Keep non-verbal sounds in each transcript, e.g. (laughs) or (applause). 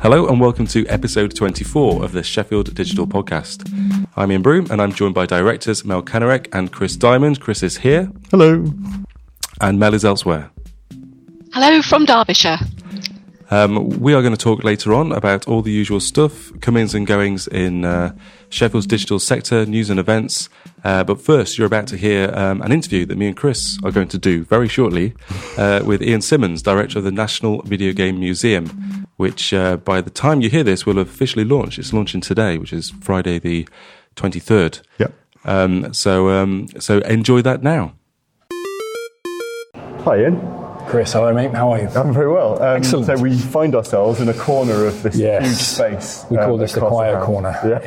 Hello and welcome to episode 24 of the Sheffield Digital Podcast. I'm Ian Broom and I'm joined by directors Mel Kanarek and Chris Diamond. Chris is here. Hello. And Mel is elsewhere. Hello from Derbyshire. Um, we are going to talk later on about all the usual stuff, comings and goings in uh, Sheffield's digital sector, news and events. Uh, but first, you're about to hear um, an interview that me and Chris are going to do very shortly uh, with Iain Simons, director of the National Video Game Museum, which uh, by the time you hear this will have officially launched. It's launching today, which is Friday the 23rd. Yep. Um, so, um, so enjoy that now. Hi, Ian. Chris, hello mate, how are you? I'm very well. Um, Excellent. So we find ourselves in a corner of this Yes. huge space. We call uh, this the quiet corner. Yeah.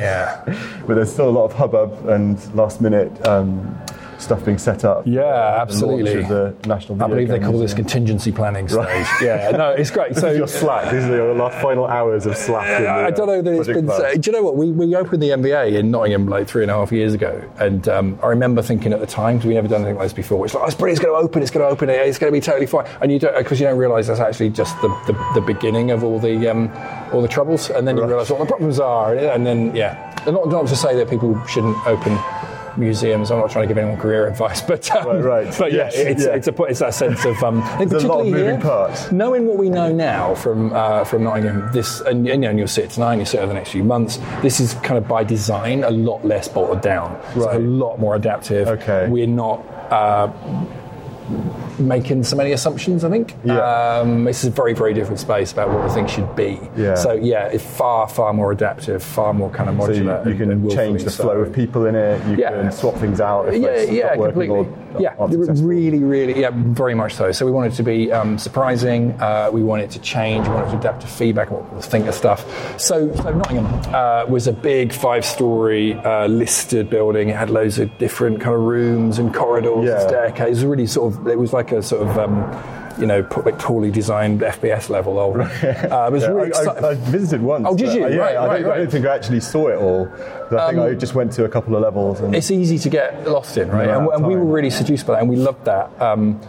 Yeah. (laughs) but there's still a lot of hubbub and last minute um, stuff being set up. Yeah, absolutely. the National I believe they call this contingency planning stage. Right. (laughs) Yeah, no, it's great. So your Slack. These are your last final hours of Slack. in the, I don't know that it's been. Cloud. do you know what? We, we opened the NVA in Nottingham like three and a half years ago, and um, I remember thinking at the time, because we never done anything like this before. It's like, oh, it's brilliant, it's going to open, it's going to open, it's going to be totally fine, and you don't because you don't realise that's actually just the, the, the beginning of all the um, all the troubles, and then you realise what the problems are, and then yeah, not, not to say that people shouldn't open. Museums. I'm not trying to give anyone career advice, (laughs) but um, Right, right. But yeah, Yes, it's, yeah. it's a it's that sense of um, There's a lot of moving here, parts. Knowing what we know now from uh, from Nottingham, this and, and, you know, and you'll see it tonight, and you'll see it over the next few months. This is kind of by design a lot less bolted down, so a lot more adaptive. Okay. we're not. Uh, Making so many assumptions, I think. Yeah. Um, is a very, very different space about what the thing should be. Yeah. So yeah, it's far, far more adaptive, far more kind of So you, modular. you can change the so. flow of people in it. You Yeah. can swap things out if Yeah, it's yeah, not working completely. or yeah, really, really, yeah, very much so. So we want it to be um, surprising. Uh, we want it to change. We want it to adapt to feedback and what people think of stuff. So, so Nottingham uh, was a big five-story uh, listed building. It had loads of different kind of rooms and corridors and staircases. It was really sort of. It was like a sort of. Um, you know, put like poorly designed FPS level. Of, uh, it was (laughs) Yeah, really I. I, visited once. Oh, did but, you? uh, yeah, Right, I, right, don't, I don't think I actually saw it all. I think I just went to a couple of levels. And it's easy to get lost in, right? And, and we were really seduced by that, and we loved that. Um,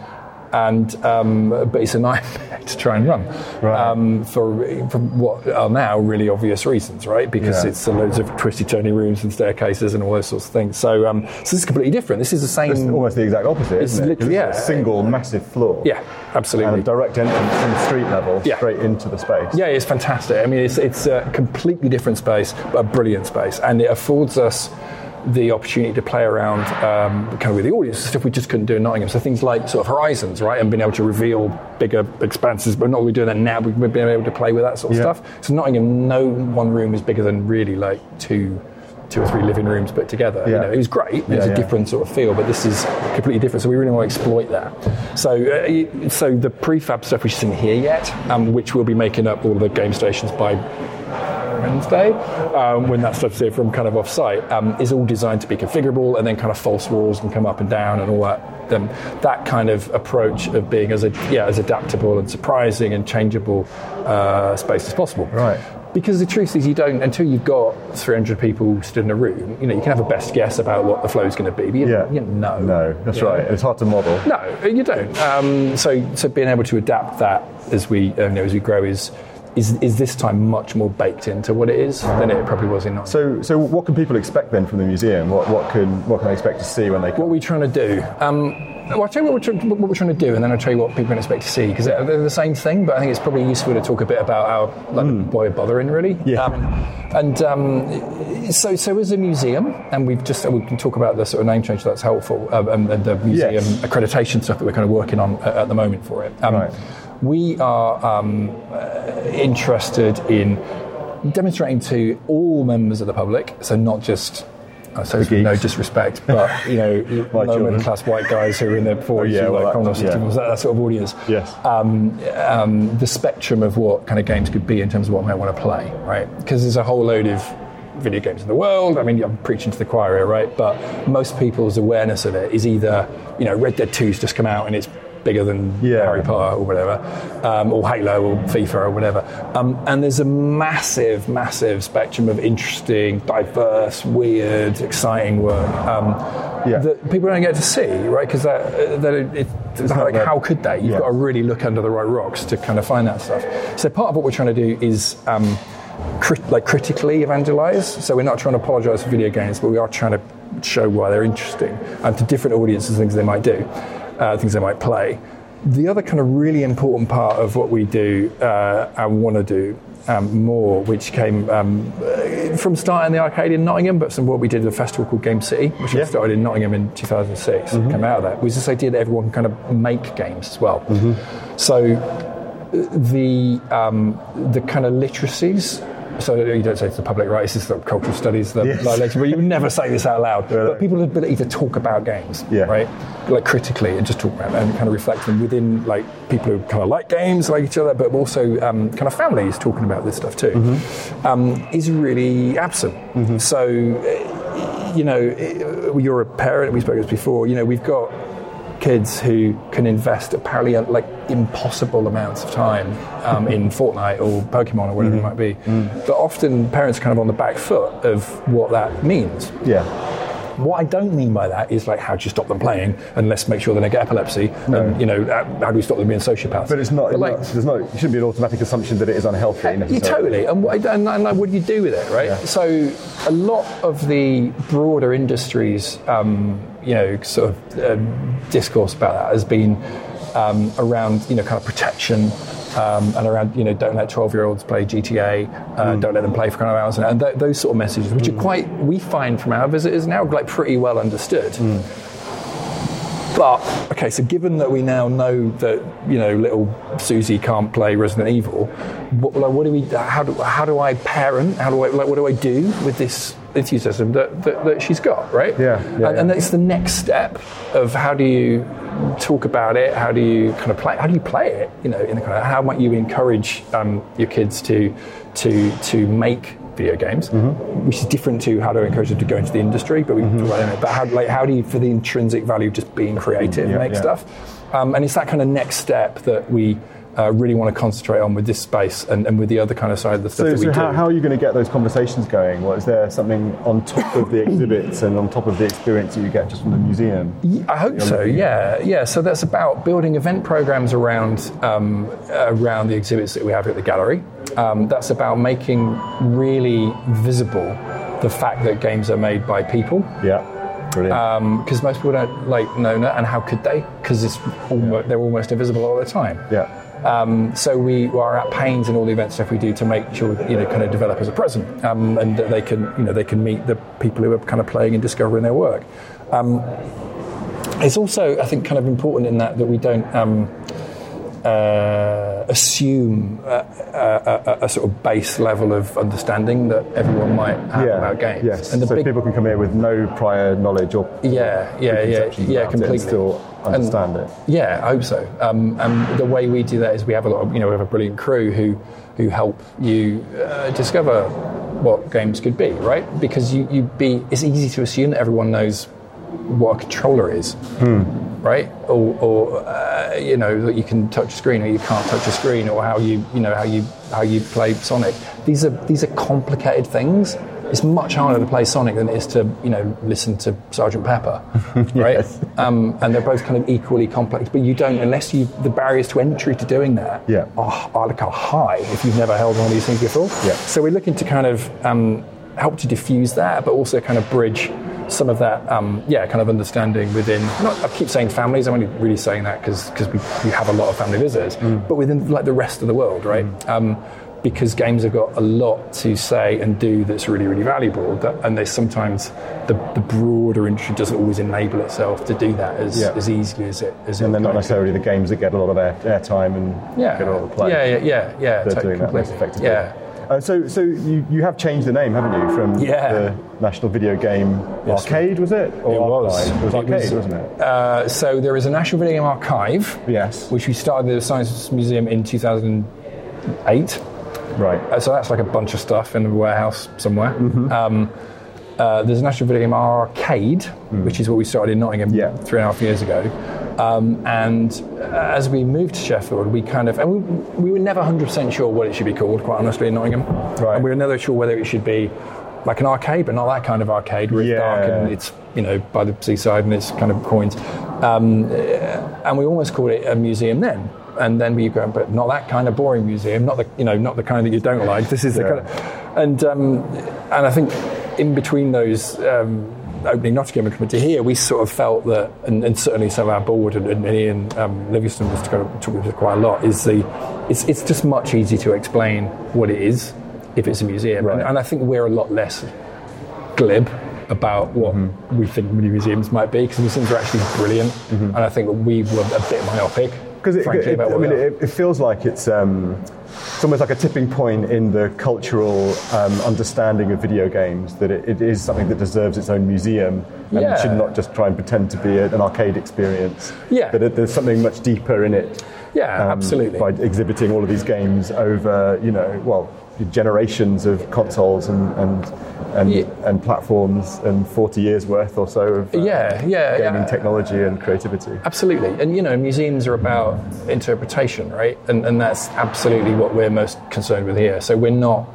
and um, but it's a nightmare (laughs) to try and run Right. um, for, for what are now really obvious reasons, right? Because Yeah. it's loads of twisty, turny rooms and staircases and all those sorts of things. So, um, so this is completely different. This is the same. it's almost the exact opposite, It's isn't it? literally- it's a single massive floor. yeah, And absolutely. a direct entrance from the street level Yeah. straight into the space. Yeah, it's fantastic. I mean, it's, it's a completely different space, but a brilliant space, and it affords us the opportunity to play around um, kind of with the audience stuff we just couldn't do in Nottingham. So things like sort of horizons, right, and being able to reveal bigger expanses, but not really doing that now. We've been able to play with that sort of Yeah. stuff. So Nottingham, no one room is bigger than really like two. Two or three living rooms put together. You Yeah. know, it was great. It was a yeah. different sort of feel, but this is completely different. So we really want to exploit that. So, uh, so the prefab stuff which isn't here yet, um, which we'll be making up all the game stations by Wednesday, um, when that stuff's here from kind of off-site, um, is all designed to be configurable, and then kind of false walls can come up and down and all that. Then that kind of approach of being as a, yeah as adaptable and surprising and changeable uh, space as possible. Right. Because the truth is, you don't until you've got 300 people stood in a room. You know, you can have a best guess about what the flow is going to be, but you, Yeah. you know. No, that's You know? right. It's hard to model. No, you don't. Um, so, so being able to adapt that as we you know, as we grow is. Is, is this time much more baked into what it is than it probably was in 90? So, so what can people expect then from the museum? What, what can what can they expect to see when they come? what are we trying to do? Um, well, I'll tell you what we're, trying, what we're trying to do, and then I'll tell you what people can expect to see, because they're, the same thing, but I think it's probably useful to talk a bit about our, like, why we're bothering, really. Yeah. Um, and um, so, so as a museum, and we've just, we can talk about the sort of name change that's helpful, um, and, the museum Yes. accreditation stuff that we're kind of working on at, at the moment for it. Um, Right. We are um, uh, interested in demonstrating to all members of the public, so not just I suppose with no disrespect, but (laughs) you know, low middle class white guys who are in their forties, yeah, who well, like that- yeah. that, that sort of audience. Yes. Um, um, the spectrum of what kind of games could be in terms of what I might want to play, right? Because there's a whole load of video games in the world. I mean, I'm preaching to the choir here, right? But most people's awareness of it is either, you know, Red Dead 2's just come out and it's bigger than Yeah. Harry Potter or whatever, um, or Halo or FIFA or whatever. Um, and there's a massive, massive spectrum of interesting, diverse, weird, exciting work um, Yeah. that people don't get to see, right? Because that, that it, it, it's not like, that- how could they? You've Yeah. got to really look under the right rocks to kind of find that stuff. So part of what we're trying to do is. Um, crit- like critically evangelize. So we're not trying to apologize for video games, but we are trying to show why they're interesting and to different audiences, things they might do, uh, things they might play. The other kind of really important part of what we do uh, and want to do um, more, which came um, from starting the arcade in Nottingham, but from what we did at a festival called GameCity, which Yeah. started in Nottingham in 2006, came out of that, was this idea that everyone can kind of make games as well. So the um, the kind of literacies. So you don't say to the public, right? It's just of cultural studies, the Yes. like, you never say this out loud. Yeah. But people's ability to talk about games, Yeah. right? Like critically and just talk about them and kind of reflect them within like people who kind of like games, like each other, but also um, kind of families talking about this stuff too, Mm-hmm. um, is really absent. So, uh, you know, uh, you're a parent. We spoke about this before. You know, we've got kids who can invest apparently uh, like impossible amounts of time um, in Fortnite or Pokemon or whatever it might be. But often parents are kind of on the back foot of what that means. Yeah. What I don't mean by that is like how do you stop them playing and let's make sure they don't get epilepsy and you know uh, how do we stop them being sociopaths? But it's not, But, like, not- there's no, it shouldn't be an automatic assumption that it is unhealthy you totally. And, what, and, and like, what do you do with it, right? Yeah. So, a lot of the broader industries, um, you know, sort of um, discourse about that has been um, around, you know, kind of protection. Um, and around, you know, don't let 12 year olds play GTA, uh, don't let them play for kind of hours, and, and th- those sort of messages, which are quite, we find from our visitors now, like pretty well understood. But okay, so given that we now know that you know little Susie can't play Resident Evil, what, like, what do we? How do how do I parent? How do I like? What do I do with this enthusiasm that, that, that she's got? Right? Yeah, yeah, and, and that's the next step of how do you talk about it? How do you kind of play? How do you play it? You know, in the kind of how might you encourage um, your kids to to to make video games, Mm-hmm. which is different to how to encourage them to go into the industry. But we can talk about it. in a minute. But how, like, how do you, for the intrinsic value of just being creative, Yeah, make yeah. stuff? Um, and it's that kind of next step that we uh, really want to concentrate on with this space and, and with the other kind of side of the stuff So, that we so do. how, how are you going to get those conversations going? What is there something on top of the (laughs) exhibits and on top of the experience that you get just from the museum? I hope so. Yeah, yeah. So that's about building event programs around um, around the exhibits that we have at the gallery. Um, that's about making really visible the fact that games are made by people. Yeah, brilliant. Because most people don't like know that, and how could they? Because it's almost, they're almost invisible all the time. yeah, Um, so we are at pains in all the event stuff we do to make sure you know kind of develop as a present, um, and that they can you know they can meet the people who are kind of playing and discovering their work. Um, it's also I think kind of important in that that we don't. Um, uh, assume a, a, a, a sort of base level of understanding that everyone might have yeah. about games. Yes. And the so big, people can come here with no prior knowledge or yeah, yeah, yeah, yeah, completely. still understand it. Yeah, I hope so. Um, and the way we do that is we have a lot of, you know, we have a brilliant crew who, who help you uh, discover what games could be, right? Because you, you be, it's easy to assume that everyone knows what a controller is, right? Or, or uh, you know, that you can touch a screen or you can't touch a screen, or how you, you know, how you how you play Sonic. These are these are complicated things. It's much harder to play Sonic than it is to, you know, listen to Sergeant Pepper, (laughs) right? Yes. Um, and they're both kind of equally complex, but you don't unless you the barriers to entry to doing that Yeah. are, are like are high if you've never held one of these things before. Yeah. So we're looking to kind of um, help to diffuse that, but also kind of bridge some of that, um, yeah, kind of understanding within. Not, I keep saying families. I'm only really saying that because we, we have a lot of family visitors, but within like the rest of the world, right? Um, because games have got a lot to say and do that's really, really valuable. That, and there's sometimes the, the broader industry doesn't always enable itself to do that as, Yeah. as easily as it as And they're not necessarily the games that get a lot of air, airtime and yeah. get a lot of play. Yeah, yeah, yeah, yeah. They're to- doing that most effectively. Yeah. Uh, so, so you, you have changed the name, haven't you, from Yeah. the National Video Game. Arcade, was it? Or It was. Archive? It was It arcade, was- was, not it? Uh, so there is a National Video Game Archive, Yes. which we started at the Science Museum in 2008. Right. Uh, so that's like a bunch of stuff in a warehouse somewhere. Mm-hmm. Um, uh, there's an National Video Arcade, which is what we started in Nottingham Mm. Yeah. three and a half years ago. Um, and as we moved to Sheffield, we kind of, and we, we were never 100% sure what it should be called, quite honestly, in Nottingham. Right. And we were never sure whether it should be like an arcade, but not that kind of arcade where it's Yeah. dark and it's, you know, by the seaside and it's kind of coins. Um, and we almost called it a museum then. And then we go, but not that kind of boring museum, not the, you know, not the kind that you don't like. This is the Yeah. kind of, and, um, and I think in between those, um, opening Nottingham and coming to here, we sort of felt that, and, and certainly some of our board and, and Ian um, Livingstone was kind of talking to quite a lot, is the it's, it's just much easier to explain what it is if it's a museum, and, Right. and I think we're a lot less glib about what Mm-hmm. we think mini museums might be because museums are actually brilliant, and I think we were a bit myopic. Because it, it, I mean, it, it feels like it's um, it's almost like a tipping point in the cultural um, understanding of video games that it, it is something that deserves its own museum and Yeah. should not just try and pretend to be an arcade experience. Yeah. That it, there's something much deeper in it. Yeah, um, absolutely. By exhibiting all of these games over, you know, well, generations of consoles and and and, Yeah. and platforms and 40 years worth or so of uh, Yeah, yeah, gaming yeah. technology and creativity. Absolutely. And, you know, museums are about interpretation, right? And, and that's absolutely what we're most concerned with here. So we're not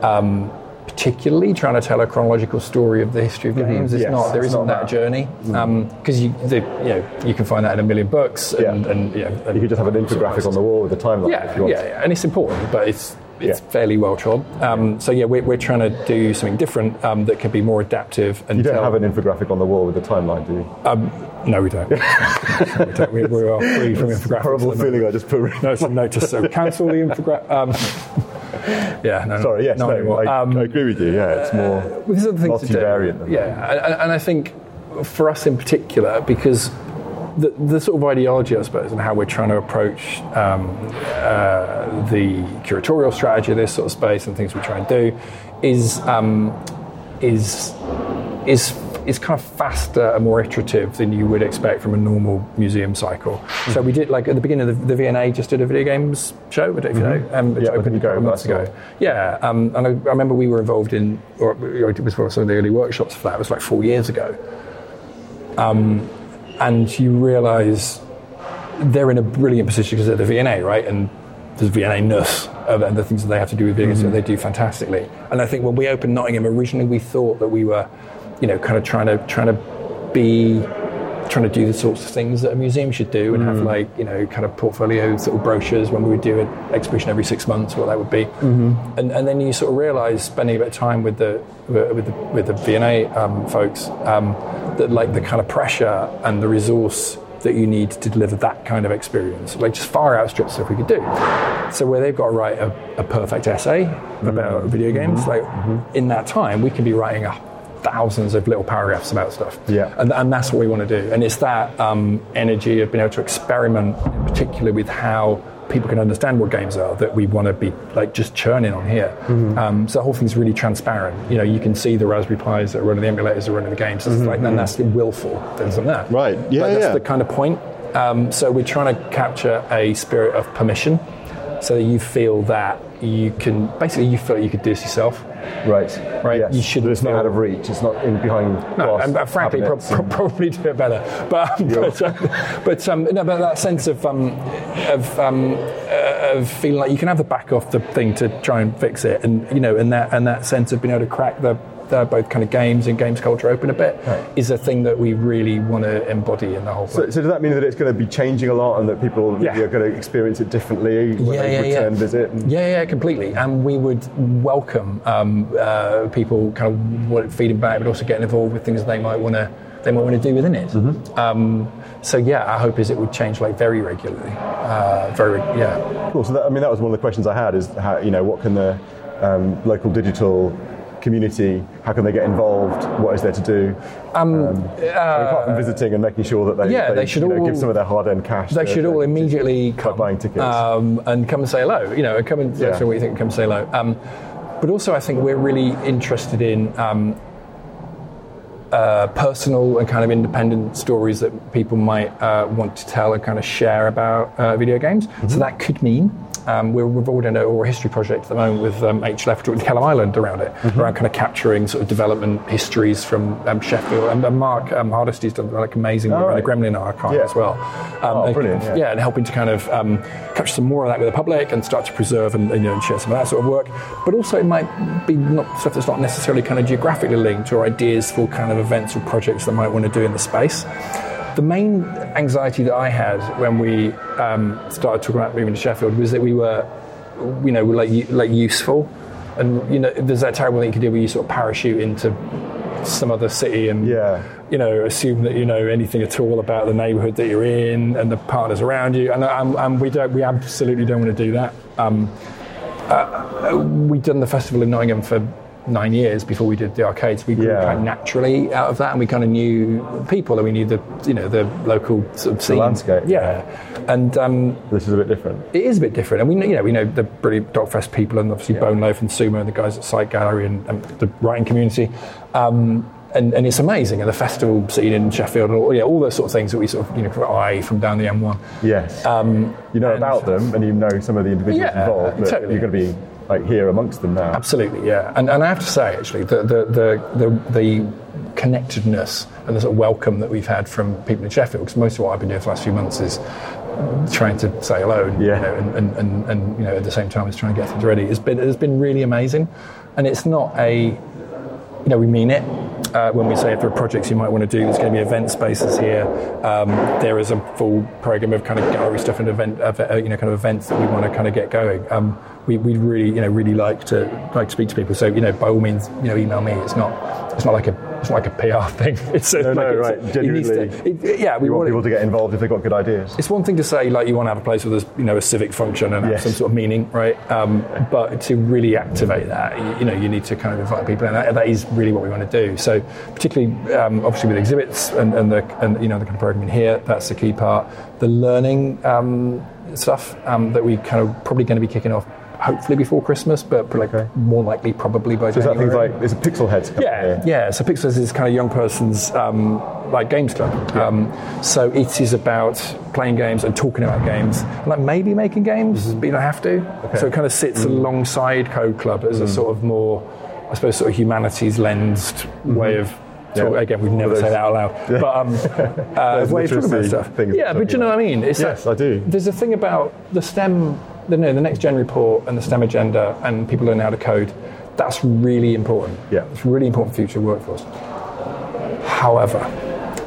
um, particularly trying to tell a chronological story of the history of games. It's Yes, not, there isn't that, that. journey. Because you, the, you, know, you can find that in a million books. And, Yeah. and, you, know, and You could just have an infographic on the wall with a timeline if yeah, you want. yeah, yeah, and it's important, but it's it's Yeah. fairly well trod. Um, so yeah, we're, we're trying to do something different um, that can be more adaptive. And You don't tell- have an infographic on the wall with the timeline, do you? um, no, we don't. (laughs) we, don't. We, we are free from infographics. Horrible at the moment. feeling I just put. No, so no, just so cancel the infographic. Um, yeah, no, no, Sorry, yes, not no. I, Um, I agree with you. Yeah, it's more. well, these are the things to do. multivariate than Yeah, and, and I think for us in particular, because the, the sort of ideology, I suppose, and how we're trying to approach um, uh, the curatorial strategy of this sort of space and things we try and do is um, is is is kind of faster and more iterative than you would expect from a normal museum cycle. So we did like at the beginning of the, the V&A just did a video games show. I don't know if you know, um, which Yeah, opened a couple go, months ago. it. Yeah, um, and I, I remember we were involved in, or it was one of of the early workshops for that. It was like four years ago. Um, and you realise they're in a brilliant position because they're the V&A, right? And there's V&A ness uh, and the things that they have to do with games mm-hmm. that they do fantastically. And I think when we opened Nottingham originally, we thought that we were, you know, kind of trying to trying to be trying to do the sorts of things that a museum should do and have mm. like you know kind of portfolio sort of brochures when we would do an exhibition every six months what that would be. Mm-hmm. And, and then you sort of realize spending a bit of time with the with the, with the V&A um, folks um, that like the kind of pressure and the resource that you need to deliver that kind of experience like just far outstrips stuff we could do. So where they've got to write a, a perfect essay about mm-hmm. video games mm-hmm. like in that time we can be writing a thousands of little paragraphs about stuff Yeah. and, and that's what we want to do. And it's that um, energy of being able to experiment, in particular with how people can understand what games are, that we want to be like just churning on here. Mm-hmm. Um, so the whole thing's really transparent. You know, you can see the Raspberry Pis that are running the emulators that are running the games. It's like, and that's willful things like that. Mm-hmm. Right. Yeah, Like, that's yeah. the kind of point. Um, so we're trying to capture a spirit of permission, so that you feel that you can basically you feel like you could do this yourself. Right. Right, Yes. you shouldn't But it's not out of reach. It's not in behind. No, glass and, uh, frankly, pro- pro- and- probably do it better. But um, but, um, but, um, no, but that sense of um, of um, uh, of feeling like you can have the back off the thing to try and fix it, and you know, and that and that sense of being able to crack the. The both kind of games and games culture open a bit is a thing that we really want to embody in the whole So, so does that mean that it's going to be changing a lot, and that people Yeah. are going to experience it differently when they return visit? And- Yeah, yeah, completely. And we would welcome um, uh, people kind of feeding back, but also getting involved with things they might want to they might want to do within it. Mm-hmm. Um, so yeah, our hope is it would change like very regularly. Uh, very, yeah. Cool. So that, I mean, that was one of the questions I had: is how you know what can the um, local digital community, how can they get involved? What is there to do? Um, I mean, apart from visiting and making sure that they, yeah, they should you know, all- give some of their hard-earned cash. They to- should all immediately come buying tickets. um, and come and say hello. You know, come and Yeah. what you think. and Come say hello. Um, but also, I think we're really interested in um, uh, personal and kind of independent stories that people might uh, want to tell and kind of share about uh, video games. So that could mean um, we're involved in a oral history project at the moment with um, H. Left with Kelham Island around it, Mm-hmm. around kind of capturing sort of development histories from um, Sheffield. And, and Mark um, Hardisty's done like amazing work Oh, right. the Gremlin archive Yeah. as well. Um, Oh, and- brilliant, yeah. and helping to kind of um, capture some more of that with the public and start to preserve and, and, you know, and share some of that sort of work. But also, it might be not stuff that's not necessarily kind of geographically linked or ideas for kind of events or projects that might want to do in the space. The main anxiety that I had when we um, started talking about moving to Sheffield was that we were, you know, like like useful, and you know, there's that terrible thing you can do where you sort of parachute into some other city and Yeah. you know assume that you know anything at all about the neighbourhood that you're in and the partners around you, and, and, and we don't, we absolutely don't want to do that. Um, uh, we'd done the festival in Nottingham for nine years before we did the arcades. We grew Yeah. quite naturally out of that, and we kind of knew people, and we knew the you know the local sort of scene. landscape. Yeah, and um, This is a bit different. it is a bit different, and we know, you know we know the brilliant Doc/Fest people, and obviously Boneloaf and Sumo, and the guys at Site Gallery, and, and the writing community. Um, and, and it's amazing, and the festival scene in Sheffield, and all, yeah, all those sort of things that we sort of you know eye from down the M1. Yes. Um, you know about them and you know some of the individuals Yeah, involved, but totally. you're going to be like here amongst them now. Absolutely, yeah. And, and I have to say, actually, the, the, the, the, the connectedness and the sort of welcome that we've had from people in Sheffield, because most of what I've been doing for the last few months is trying to say hello and, Yeah. you know, and, and, and, and you know, at the same time as trying to get things ready. It's been, it's been really amazing. And it's not a, you know, we mean it. Uh, when we say if there are projects you might want to do, there's going to be event spaces here. Um, there is a full program of kind of gallery stuff and event, uh, you know, kind of events that we want to kind of get going. Um, we we really, you know, really like to like to speak to people. So you know, by all means, you know, email me. It's not it's not like a it's not like a PR (laughs) thing. It's No, no, it's- right, it to- it- yeah, we want want people to get involved if they've got good ideas. it's one thing to say like you want to have a place with a, you know a civic function and Yes. some sort of meaning, right? Um, but to really activate that, you, you know, you need to kind of invite people, and that, that is really what we want to do. So, particularly um, obviously with exhibits and, and the and you know the kind of programming here, that's the key part. The learning um, stuff um, that we kind of probably going to be kicking off. Hopefully before Christmas, but like Okay. more likely probably by So is that things January. like, there's a Pixel Heads Yeah, here. yeah. So Pixels is kind of young person's um, like games club. Um, so it is about playing games and talking about games, and like maybe making games, but you don't have to. So it kind of sits alongside Code Club as a sort of more, I suppose, sort of humanities lensed way of. Yeah. Again, we'd never say that out loud, (laughs) but um, uh, way of talking about stuff. Yeah, but do you know what I mean? It's Yes, I do. There's a thing about the STEM, the, no, the next gen report and the STEM agenda, and people learn how to code. That's really important. Yeah. It's really important for future workforce. However,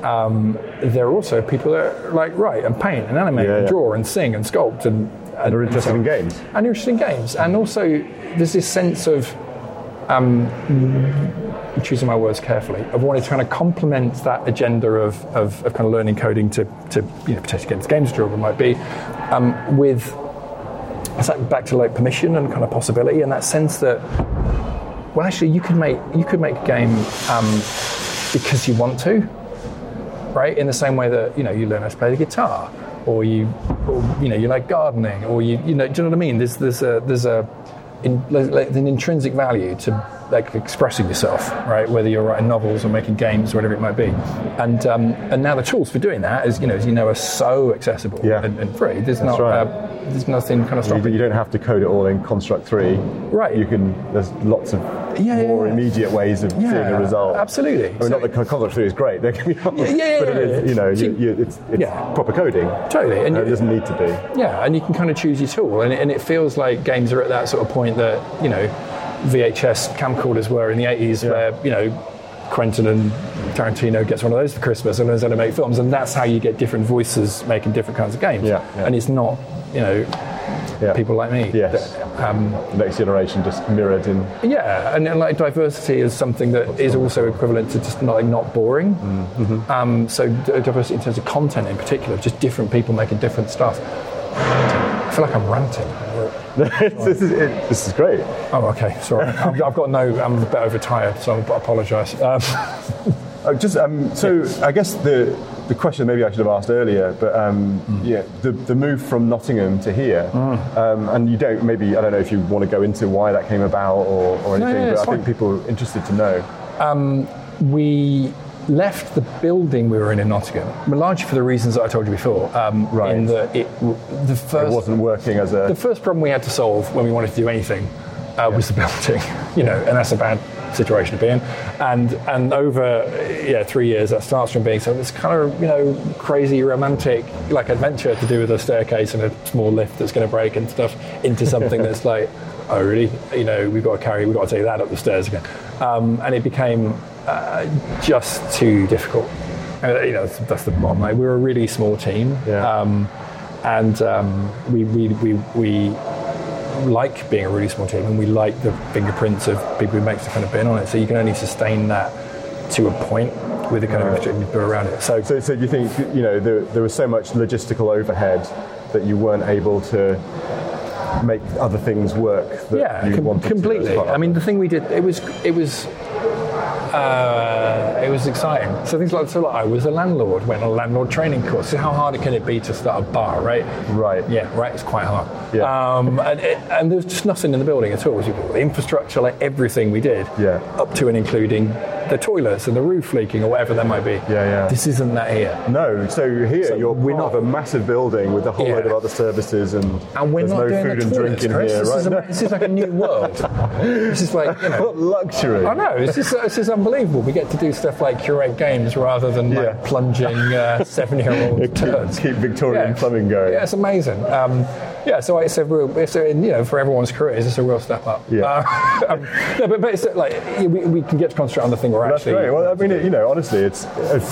um, there are also people that like write and paint and animate Yeah, and yeah. draw and sing and sculpt and, and They're interested so- in games. and are interested in games. And also, there's this sense of um, choosing my words carefully, of wanting to kind of complement that agenda of, of, of kind of learning coding to, to you know, potentially get into games, whatever it might be, um, with it's like back to like permission and kind of possibility, and that sense that well, actually, you could make you could make a game um, because you want to, right? In the same way that you know you learn how to play the guitar, or you, or, you know, you like gardening, or you, you know, do you know what I mean? There's there's a there's a in, like, an intrinsic value to like expressing yourself, right? Whether you're writing novels or making games or whatever it might be, and um, and now the tools for doing that, as you know, as you know, are so accessible Yeah. and, and free. There's That's not right. uh, there's nothing kind of stopping. you you, don't have to code it all in Construct 3. Right. You can, there's lots of Yeah, yeah, more immediate ways of seeing a result. absolutely. I mean, So- not that Construct 3 is great, don't get me wrong. Yeah, yeah, but it is, you know, you, you, it's, it's proper coding. Totally, and it doesn't need to be. Yeah, and you can kind of choose your tool, and and it feels like games are at that sort of point that you know VHS camcorders were in the 80s, Yeah. where you know Quentin and Tarantino gets one of those for Christmas and learns how to make films, and that's how you get different voices making different kinds of games. Yeah, yeah. and it's not you know people like me. Yes. that, um, next generation just mirrored in. yeah, and, and like diversity is something that is also equivalent to just not like not boring. Mm-hmm. Um, so diversity in terms of content in particular, just different people making different stuff. I feel like I'm ranting. This, is, it, this is great. Oh, okay. Sorry, (laughs) I've, I've got no. I'm a bit overtired, so I apologise. Um, Uh, (laughs) just um, so, I guess the the question maybe I should have asked earlier, but um, Hmm. yeah, the the move from Nottingham to here, um, and you don't maybe I don't know if you want to go into why that came about or, or anything, yeah, but it's I think people are interested to know. we left the building we were in in Nottingham, largely for the reasons that I told you before. Um, Right. In that it, the It first wasn't working as a. the first problem we had to solve when we wanted to do anything uh, was the building, (laughs) you know, and that's a bad situation to be in. And and over yeah three years that starts from being so this kind of you know crazy romantic like adventure to do with a staircase and a small lift that's going to break and stuff into something (laughs) that's like oh really you know we've got to carry we've got to take that up the stairs again, um, and it became uh, just too difficult. Uh, you know that's, that's the bottom line. We were a really small team. Yeah. Um, and um, we, we, we, we like being a really small team and we like the fingerprints of people who make the kind of bin on it. So you can only sustain that to a point with the kind of infrastructure you put around it. So, So, so do you think you know there, there was so much logistical overhead that you weren't able to make other things work that yeah, you com- wanted to as completely. I mean, the thing we did, it was, it was, uh, it was exciting. So things like, so like I was a landlord, went on a landlord training course. So how hard can it be to start a bar, right? Right. Yeah, right. It's quite hard. Yeah. Um, and, it, and there was just nothing in the building at all. It was the infrastructure, like everything we did, Yeah. up to and including the toilets and the roof leaking or whatever that might be. Yeah, yeah. This isn't that here. No, so here So you're we're part not- of a massive building with a whole Yeah. load of other services, and, And we're there's not no doing food the and drink toilets, in Chris. here, this, right? is a, No. this is like a new (laughs) world. this is like, you know. what luxury! I know, This is it's just unbelievable. We get to do stuff like curate games rather than Yeah. like plunging uh, (laughs) seven year old Keep- turds. keep Victorian Yeah. plumbing going. Yeah, it's amazing. Um, yeah, so it's a real, it's a, you know, for everyone's careers, it's a real step up. Yeah. Uh, (laughs) um, no, but, but it's like, we, we can get to concentrate on the thing we're That's actually. great. Well, I mean, it, you know, honestly, it's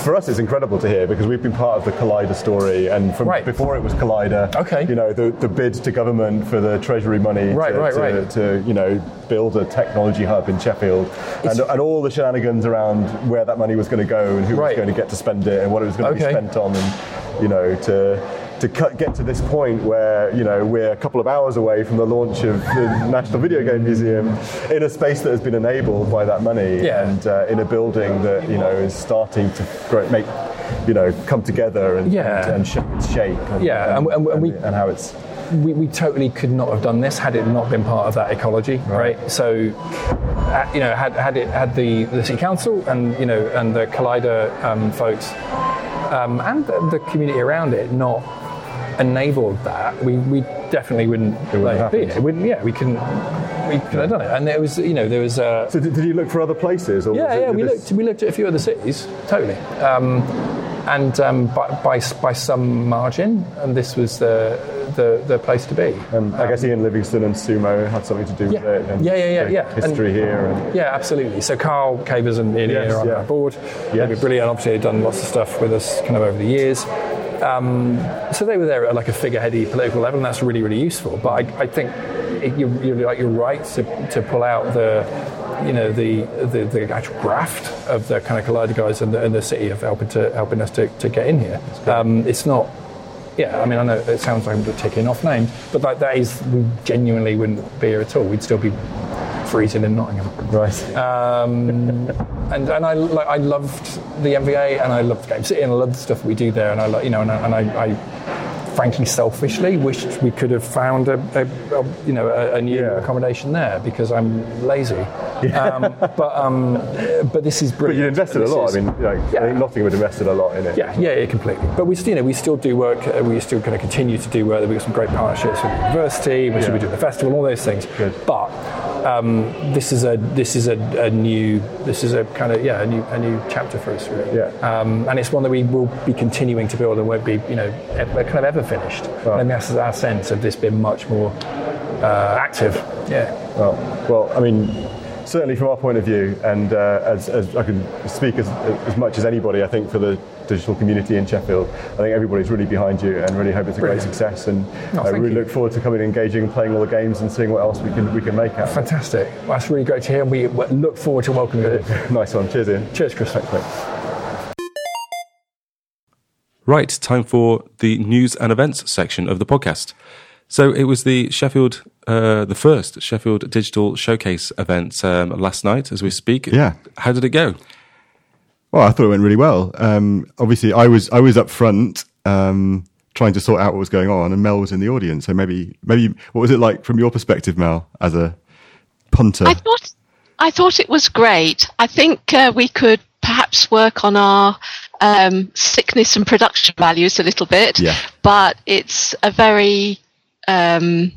for us, it's incredible to hear because we've been part of the Collider story, and from Right. before it was Collider. Okay. You know, the, the bid to government for the Treasury money Right, to, right, to, right. to, you know build a technology hub in Sheffield, and, and all the shenanigans around where that money was going to go and who Right. was going to get to spend it and what it was going to Okay. be spent on, and you know to. To cut, get to this point where you know we're a couple of hours away from the launch of the National Video Game Museum in a space that has been enabled by that money, Yeah. and uh, in a building that you know is starting to grow, make you know come together and Yeah. and, and show its shape and, Yeah, and- and- and we- and how it's we, we totally could not have done this had it not been part of that ecology, right? So, uh, you know, had, had it had the, the city council and you know and the Collider um, folks um, and the, the community around it not enabled that, we, we definitely wouldn't, wouldn't like, have be happened. here. Wouldn't, yeah, we couldn't we could have done it. And there was you know there was. Uh, so did, did you look for other places or yeah, it yeah, we this- looked we looked at a few other cities, totally, um, and um, by, by by some margin, and this was the the, the place to be. um, I guess Ian Livingstone and Sumo had something to do with it and Yeah, yeah, yeah, yeah. history And- here and Yeah, absolutely. So Carl Cavers and Ian Yes, here on yeah. our board. Yeah, brilliant. Obviously, they've done lots of stuff with us kind of over the years. Um, so they were there at like a figureheady political level, and that's really, really useful. But I, I think it, you're, you're, like, you're right to, to pull out the, you know, the, the, the actual graft of the kind of Collider guys and the, and the city of helping to helping us to, to get in here. Um, it's not. Yeah, I mean, I know it sounds like I'm taking off names, but that, that is, we genuinely wouldn't be here at all. We'd still be freezing in Nottingham. right. Um, and and I, like, I loved the NVA and I loved the GameCity and I loved the stuff we do there and I like you know and I, and I, I frankly selfishly wished we could have found a, a, a you know a, a new Yeah. accommodation there because I'm lazy. Um, but um, but this is brilliant. but you invested a lot. is- I mean, like, Yeah. I think Nottingham had invested a lot in it. yeah, yeah, yeah, completely. But we, still, you know, we still do work. Uh, we still kind of continue to do work. We've got some great partnerships with the university, We Yeah. we do at the festival, all those things. Good. But um, this is a this is a, a new this is a kind of yeah a new a new chapter for us really. Yeah. Um, and it's one that we will be continuing to build and won't be you know ever, kind of ever finished. Right. And that's our sense of this being much more uh, active. Yeah. Well, well, I mean, certainly from our point of view, and uh, as, as I can speak as, as much as anybody, I think for the digital community in Sheffield, I think everybody's really behind you and really hope it's a Brilliant. great success. And No, I thank really you. look forward to coming and engaging, and playing all the games, and seeing what else we can we can make out. Fantastic. Well, that's really great to hear. And we look forward to welcoming you. (laughs) nice one. Cheers, Ian. Cheers, Chris. Thanks, mate. Right, time for the news and events section of the podcast. So it was the Sheffield, uh, the first Sheffield Digital Showcase event um, last night as we speak. Yeah. How did it go? Well, I thought it went really well. Um, obviously, I was I was up front um, trying to sort out what was going on, and Mel was in the audience. So maybe maybe what was it like from your perspective, Mel, as a punter? I thought I thought it was great. I think uh, we could perhaps work on our um, sickness and production values a little bit. Yeah. But it's a very um,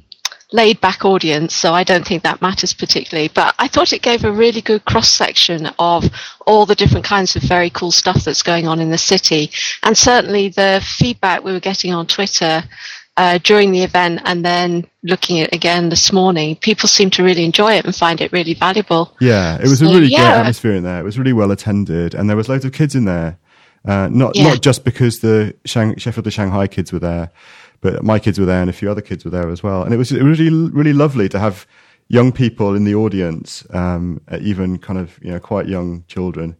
laid back audience, so I don't think that matters particularly. But I thought it gave a really good cross section of all the different kinds of very cool stuff that's going on in the city. And certainly the feedback we were getting on Twitter uh, during the event and then looking at it again this morning, people seem to really enjoy it and find it really valuable. Yeah, it was So, a really yeah. great atmosphere in there. It was really well attended, and there was loads of kids in there. Uh, not Yeah. not just because the Shang- Sheffield to Shanghai kids were there, but my kids were there, and a few other kids were there as well. And it was it was really really lovely to have young people in the audience, um, even kind of you know quite young children.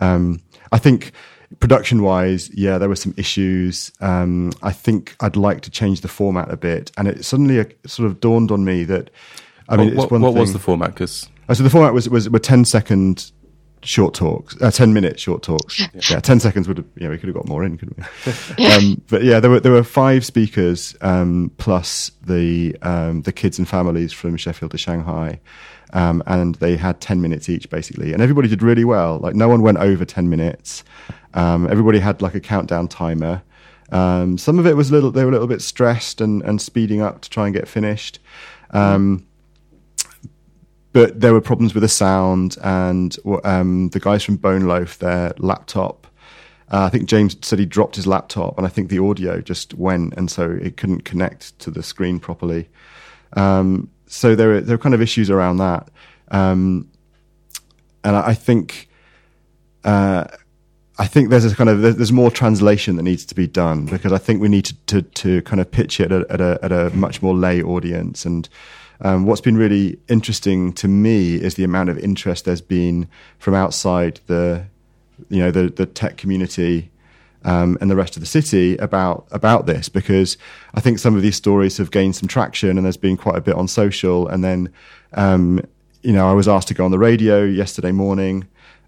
Um, I think production wise, yeah, there were some issues. Um, I think I'd like to change the format a bit, and it suddenly uh, sort of dawned on me that. I mean, what it's one what was the format? Because Oh, so the format was was were 10 second short talks, uh, 10 minute short talks. (laughs) Yeah, 10 seconds would have, yeah, we could have got more in, couldn't we? (laughs) um, but yeah, there were, there were five speakers, um, plus the, um, the kids and families from Sheffield to Shanghai. Um, and they had 10 minutes each basically. And everybody did really well. Like no one went over 10 minutes. Um, everybody had like a countdown timer. Um, some of it was a little, they were a little bit stressed and, and speeding up to try and get finished. Um, but there were problems with the sound and um, the guys from Boneloaf, their laptop. Uh, I think James said he dropped his laptop, and I think the audio just went, and so it couldn't connect to the screen properly. Um, so there are there are kind of issues around that, um, and I, I think uh, I think there's a kind of there's more translation that needs to be done because I think we need to to, to kind of pitch it at at a at a much more lay audience and. Um, what's been really interesting to me is the amount of interest there's been from outside the, you know, the the tech community um, and the rest of the city about about this because I think some of these stories have gained some traction and there's been quite a bit on social. And then um, you know I was asked to go on the radio yesterday morning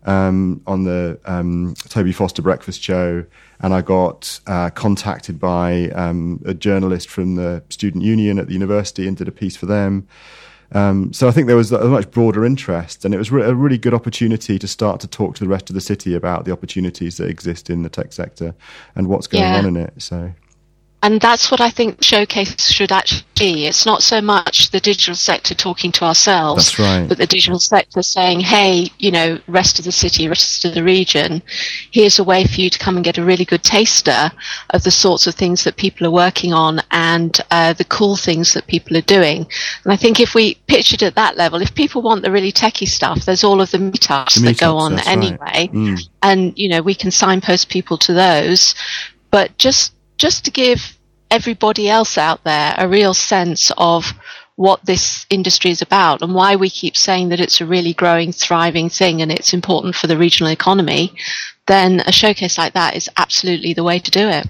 um, on the um, Toby Foster breakfast show and I got uh, contacted by um, a journalist from the student union at the university and did a piece for them. Um, so I think there was a much broader interest, and it was re- a really good opportunity to start to talk to the rest of the city about the opportunities that exist in the tech sector and what's going Yeah. on in it. So And that's what I think showcase should actually be. It's not so much the digital sector talking to ourselves, right. but the digital sector saying, hey, you know, rest of the city, rest of the region, here's a way for you to come and get a really good taster of the sorts of things that people are working on and uh, the cool things that people are doing. And I think if we pitch it at that level, if people want the really techie stuff, there's all of the meetups The that go on that's right. anyway Mm. and you know we can signpost people to those but just just to give everybody else out there a real sense of what this industry is about and why we keep saying that it's a really growing thriving thing and it's important for the regional economy then a showcase like that is absolutely the way to do it.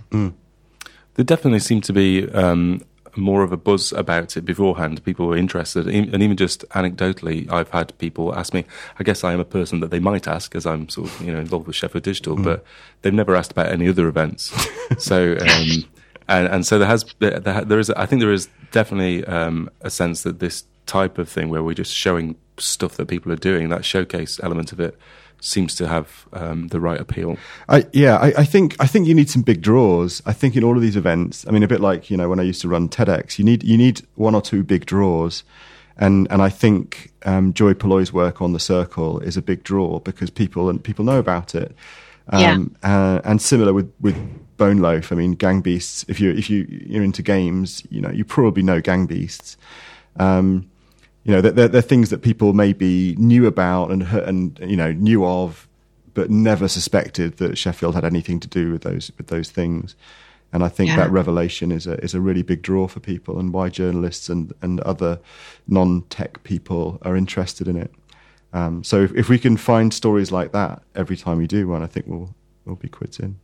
There definitely seem to be um, more of a buzz about it beforehand. People were interested, and even just anecdotally, I've had people ask me. I guess I am a person that they might ask, as I'm sort of you know involved with Sheffield Digital, but they've never asked about any other events. (laughs) so, um, and and so there has there, there there is I think there is definitely um, a sense that this type of thing where we're just showing stuff that people are doing, that showcase element of it, seems to have um, the right appeal. I, yeah, I, I think I think you need some big draws. I think in all of these events, I mean, a bit like you know when I used to run TEDx, you need you need one or two big draws, and and I think um, Joi Polloi's work on the Circle is a big draw because people and people know about it. Um, uh, and similar with with Boneloaf. I mean, Gang Beasts. If you if you you're into games, you know you probably know Gang Beasts. Um, you know, they're, they're, things that people maybe knew about and and you know knew of, but never suspected that Sheffield had anything to do with those with those things. And I think Yeah. that revelation is a is a really big draw for people, and why journalists and and other non tech people are interested in it. Um, so if, if we can find stories like that every time we do one, I think we'll we'll be quits in.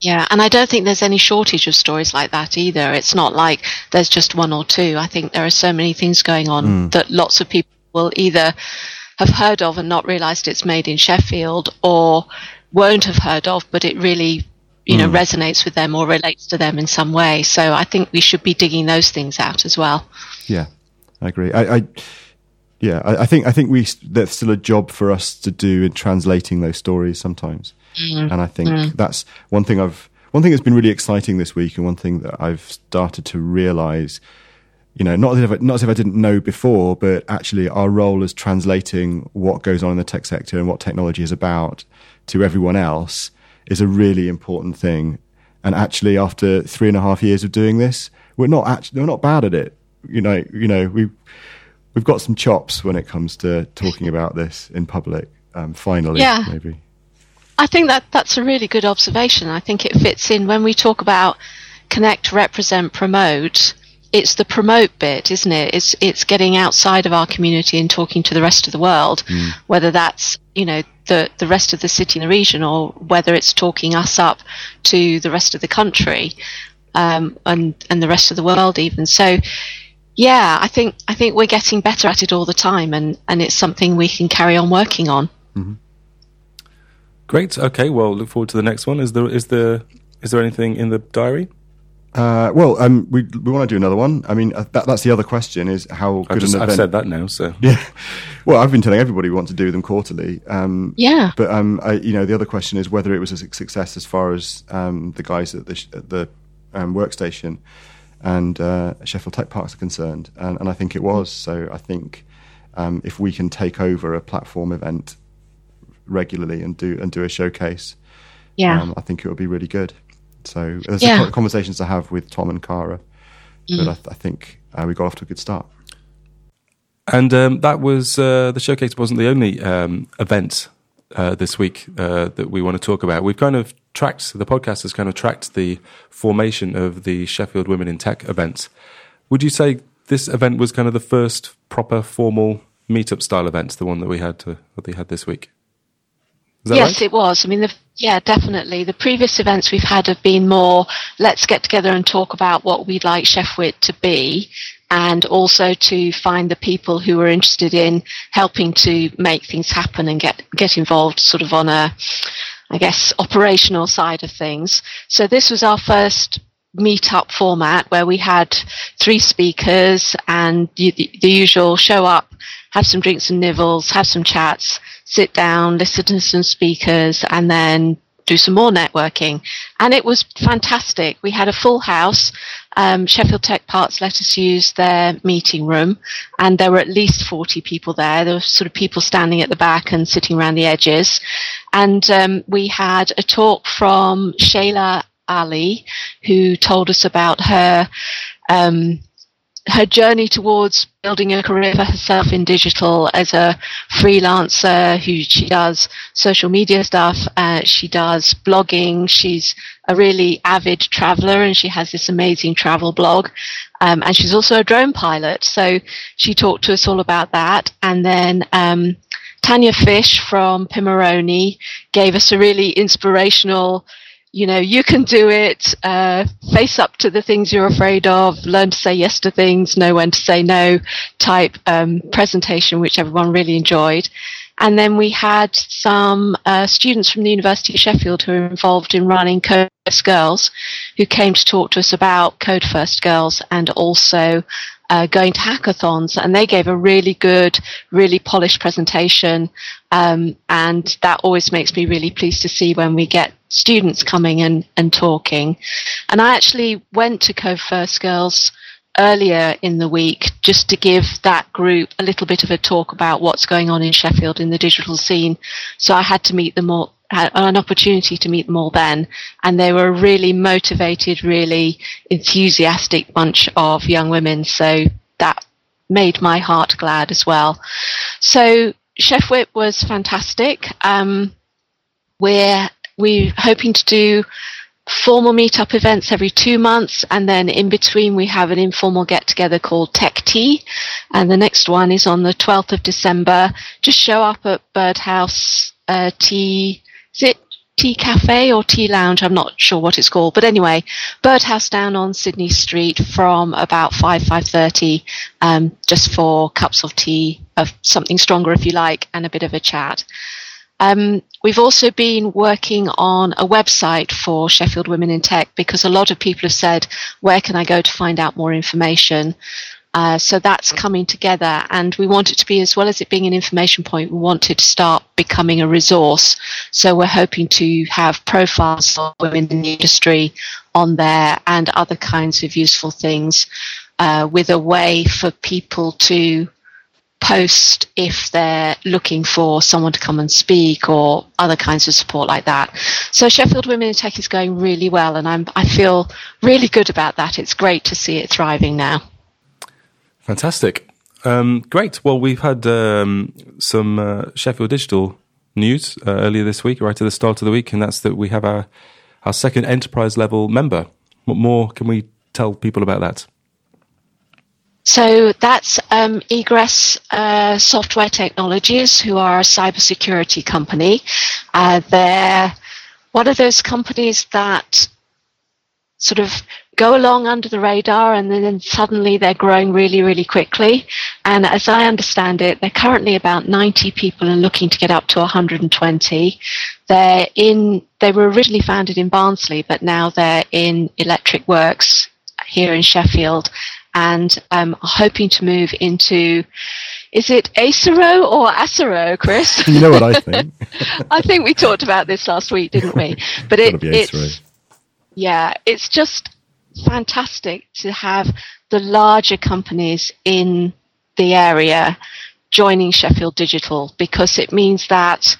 Yeah, and I don't think there's any shortage of stories like that either. It's not like there's just one or two. I think there are so many things going on hmm. that lots of people will either have heard of and not realized it's made in Sheffield or won't have heard of, but it really, you know, hmm. resonates with them or relates to them in some way. So I think we should be digging those things out as well. Yeah, I agree. I, I yeah, I, I, think I think we there's still a job for us to do in translating those stories sometimes, mm. and I think mm. that's one thing I've one thing that's been really exciting this week, and one thing that I've started to realise. You know, not as, if I, not as if I didn't know before, but actually our role as translating what goes on in the tech sector and what technology is about to everyone else is a really important thing. And actually, after three and a half years of doing this, we're not actually we're not bad at it. You know, you know we we've got some chops when it comes to talking about this in public. Um, finally, yeah. maybe. I think that that's a really good observation. I think it fits in when we talk about connect, represent, promote. It's the promote bit, isn't it? It's it's getting outside of our community and talking to the rest of the world, mm. whether that's you know the the rest of the city and the region, or whether it's talking us up to the rest of the country, um, and and the rest of the world even. So yeah, I think I think we're getting better at it all the time, and and it's something we can carry on working on. Mm-hmm. Great. Okay. Well, look forward to the next one. Is there is there is there anything in the diary? Uh, well, um, we we want to do another one. I mean, uh, that, that's the other question: is how good I've, just, an event. I've said that now, so (laughs) yeah. Well, I've been telling everybody we want to do them quarterly. Um, yeah. But um, I, you know, the other question is whether it was a success as far as um, the guys at the at the um, workstation and uh, Sheffield Tech Parks are concerned, and, and, I think it was. So I think um, if we can take over a platform event regularly and do and do a showcase, yeah, um, I think it would be really good. So there's yeah. conversations to have with Tom and Cara, mm. but I, th- I think uh, we got off to a good start. And um, that was uh, the showcase wasn't the only um, event uh, this week uh, that we want to talk about. We've kind of tracked the podcast has kind of tracked the formation of the Sheffield Women in Tech event. Would you say this event was kind of the first proper formal meetup style event, the one that we had to, that we had this week? Yes, right? it was. I mean, the, yeah, definitely. The previous events we've had have been more let's get together and talk about what we'd like Chefwit to be, and also to find the people who are interested in helping to make things happen and get get involved, sort of on a, I guess, operational side of things. So this was our first meetup format where we had three speakers and the, the usual show up, have some drinks and nibbles, have some chats, sit down, listen to some speakers, and then do some more networking. And it was fantastic. We had a full house. Um, Sheffield Tech Parks let us use their meeting room, and there were at least 40 people there. There were sort of people standing at the back and sitting around the edges. And um, we had a talk from Shayla Ali, who told us about her um, her journey towards building a career for herself in digital as a freelancer who she does social media stuff uh, she does blogging. She's a really avid traveler and she has this amazing travel blog. Um, and she's also a drone pilot. So she talked to us all about that. And then um, tanya fish from Pimoroni gave us a really inspirational you know, you can do it, uh, face up to the things you're afraid of, learn to say yes to things, know when to say no type um, presentation, which everyone really enjoyed. And then we had some uh, students from the University of Sheffield who are involved in running Code First Girls, who came to talk to us about Code First Girls and also uh, going to hackathons, and they gave a really good, really polished presentation. Um, and that always makes me really pleased to see when we get students coming and, and talking. And I actually went to Code First Girls earlier in the week just to give that group a little bit of a talk about what's going on in Sheffield in the digital scene. So I had to meet them all, had an opportunity to meet them all then, and they were a really motivated, really enthusiastic bunch of young women. So that made my heart glad as well. So Chefwit was fantastic. Um, we're we're hoping to do formal meetup events every two months, and then in between we have an informal get together called Tech Tea, and the next one is on the 12th of December. Just show up at Birdhouse uh, Tea. Is it Tea Cafe or Tea Lounge? I'm not sure what it's called, but anyway, Birdhouse down on Sydney Street from about five five thirty, um, just for cups of tea of something stronger if you like, and a bit of a chat. Um, we've also been working on a website for Sheffield Women in Tech because a lot of people have said, where can I go to find out more information? Uh, so that's coming together, and we want it to be, as well as it being an information point, we want it to start becoming a resource. So we're hoping to have profiles of women in the industry on there and other kinds of useful things uh, with a way for people to post if they're looking for someone to come and speak or other kinds of support like that. So Sheffield Women in Tech is going really well, and I'm, I feel really good about that. It's great to see it thriving now. Fantastic. Um, great. Well, we've had um, some uh, Sheffield Digital news uh, earlier this week, right at the start of the week, and that's that we have our, our second enterprise level member. What more can we tell people about that? So that's um, Egress uh, Software Technologies, who are a cybersecurity company. Uh, they're one of those companies that sort of go along under the radar and then suddenly they're growing really, really quickly. And as I understand it, they're currently about 90 people and looking to get up to 120. They're in, they were originally founded in Barnsley, but now they're in Electric Works here in Sheffield and um, hoping to move into is it Acero or Acero, Chris? (laughs) you know what I think. (laughs) I think we talked about this last week, didn't we? (laughs) But it, it's yeah, it's just fantastic to have the larger companies in the area joining Sheffield Digital because it means that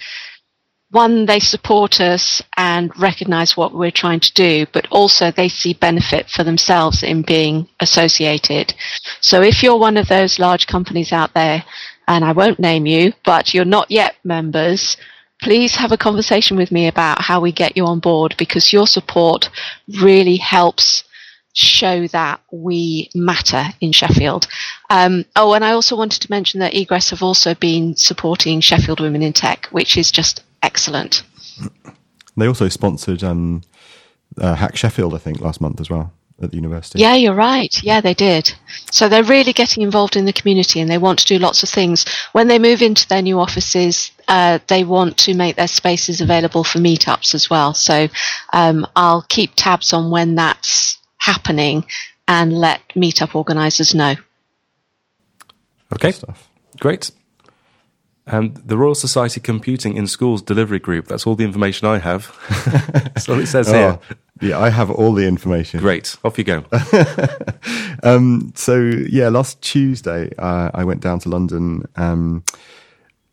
one, they support us and recognize what we're trying to do, but also they see benefit for themselves in being associated. So if you're one of those large companies out there, and I won't name you, but you're not yet members, please have a conversation with me about how we get you on board because your support really helps show that we matter in Sheffield. Um, oh, and I also wanted to mention that Egress have also been supporting Sheffield Women in Tech, which is just excellent. They also sponsored um, uh, Hack Sheffield, I think, last month as well at the university. Yeah, you're right. Yeah, they did. So they're really getting involved in the community and they want to do lots of things. When they move into their new offices, uh, they want to make their spaces available for meetups as well. So um, I'll keep tabs on when that's happening and let meetup organisers know. Okay, great. Um, the Royal Society Computing in Schools Delivery Group. That's all the information I have. (laughs) That's all it says oh, here. Yeah, I have all the information. Great. Off you go. (laughs) um, so, yeah, last Tuesday, uh, I went down to London, um,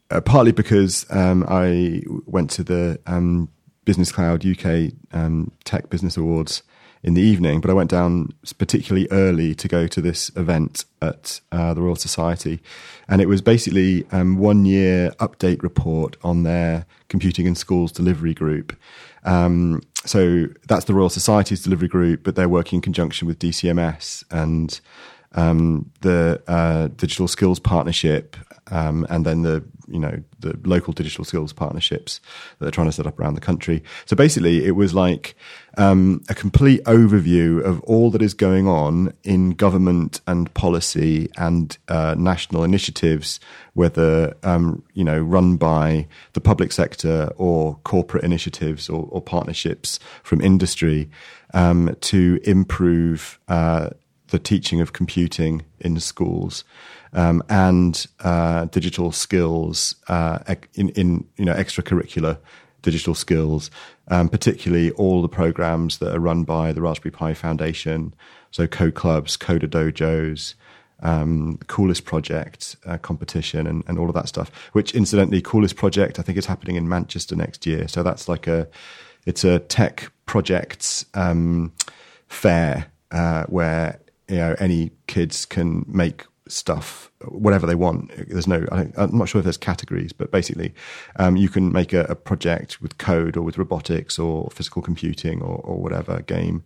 uh, partly because um, I went to the um, Business Cloud UK um, Tech Business Awards in the evening, but I went down particularly early to go to this event at uh, the Royal Society. And it was basically um, one year update report on their computing in schools delivery group. Um, so that's the Royal Society's delivery group, but they're working in conjunction with DCMS and um, the uh, Digital Skills Partnership, um, and then the you know the local digital skills partnerships that they're trying to set up around the country. So basically, it was like um, a complete overview of all that is going on in government and policy and uh, national initiatives, whether um, you know run by the public sector or corporate initiatives or, or partnerships from industry um, to improve uh, the teaching of computing in schools um, and uh, digital skills uh, in, in you know extracurricular digital skills, um, particularly all the programs that are run by the Raspberry Pi Foundation, so code clubs, coder dojos. Um, coolest project uh, competition and, and all of that stuff. Which, incidentally, coolest project I think is happening in Manchester next year. So that's like a it's a tech projects um, fair uh, where you know any kids can make stuff, whatever they want. There's no, I am not sure if there's categories, but basically, um, you can make a, a, project with code or with robotics or physical computing or, or whatever game,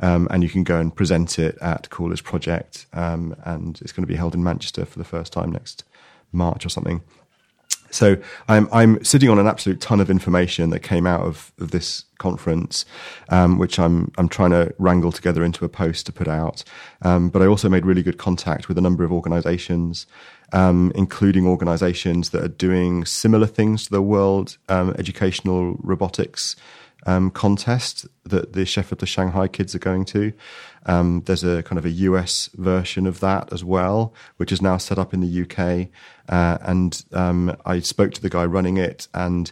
um, and you can go and present it at Coolest Project, um, and it's going to be held in Manchester for the first time next March or something. So I'm I'm sitting on an absolute ton of information that came out of, of this conference, um, which I'm I'm trying to wrangle together into a post to put out. Um, but I also made really good contact with a number of organisations, um, including organisations that are doing similar things to the World um, Educational Robotics um, contest that the Sheffield to Shanghai kids are going to. Um, there's a kind of a US version of that as well, which is now set up in the UK. Uh, and um, I spoke to the guy running it, and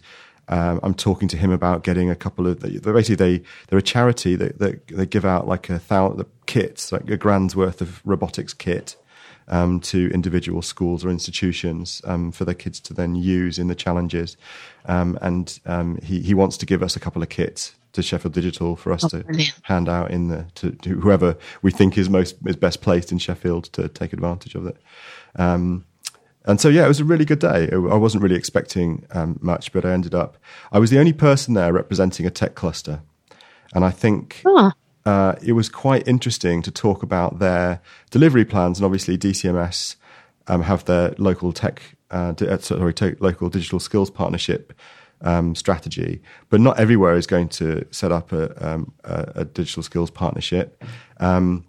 um, I'm talking to him about getting a couple of. Basically, they they're a charity that, that they give out like a thousand kits, like a grand's worth of robotics kit. Um, to individual schools or institutions um, for their kids to then use in the challenges. Um, and um, he, he wants to give us a couple of kits to Sheffield Digital for us oh, to brilliant. hand out in the to, to, whoever we think is most is best placed in Sheffield to take advantage of it. Um, and so, yeah, it was a really good day. I wasn't really expecting um, much, but I ended up, I was the only person there representing a tech cluster. And I think uh, it was quite interesting to talk about their delivery plans. And obviously, DCMS um, have their local tech, uh, uh sorry, local digital skills partnership um, strategy, but not everywhere is going to set up a, um, a, a digital skills partnership. Um,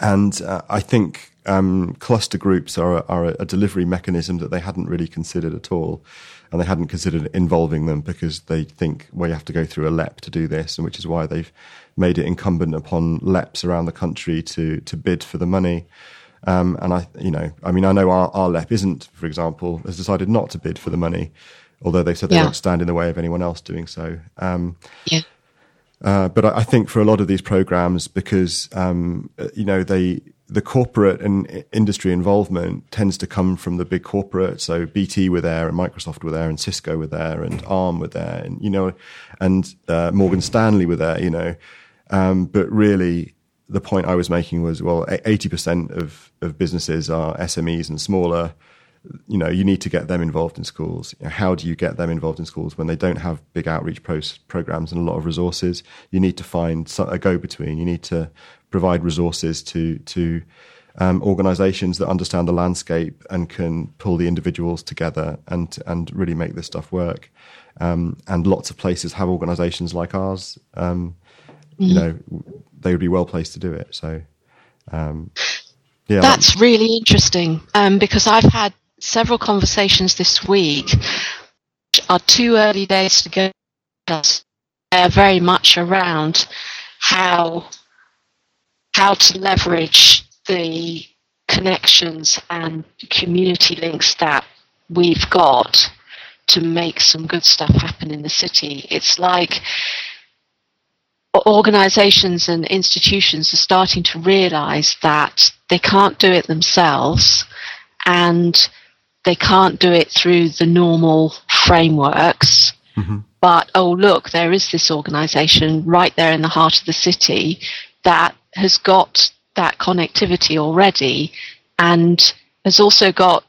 and uh, I think um, cluster groups are, are a, delivery mechanism that they hadn't really considered at all. And they hadn't considered involving them because they think, well, you have to go through a LEP to do this, and which is why they've made it incumbent upon LEPs around the country to, to bid for the money. Um, and I, you know, I mean, I know our, our LEP isn't, for example, has decided not to bid for the money, although they said they yeah. won't stand in the way of anyone else doing so. Um, yeah. Uh, but I, I, think for a lot of these programs, because um, you know they the corporate and industry involvement tends to come from the big corporate. So BT were there, and Microsoft were there, and Cisco were there, and ARM were there, and you know, and uh, Morgan Stanley were there. You know, um, but really, the point I was making was, well, eighty percent of of businesses are SMEs and smaller. You know, you need to get them involved in schools. How do you get them involved in schools when they don't have big outreach programs and a lot of resources? You need to find a go between. You need to provide resources to to um, organizations that understand the landscape and can pull the individuals together and and really make this stuff work. Um, and lots of places have organizations like ours. Um, you know, they would be well placed to do it. So, um, yeah, that's really interesting um, because I've had several conversations this week. Are too early days to go. They're very much around how how to leverage the connections and community links that we've got to make some good stuff happen in the city. It's like organizations and institutions are starting to realize that they can't do it themselves and they can't do it through the normal frameworks. Mm-hmm. But oh, look, there is this organization right there in the heart of the city that has got that connectivity already and has also got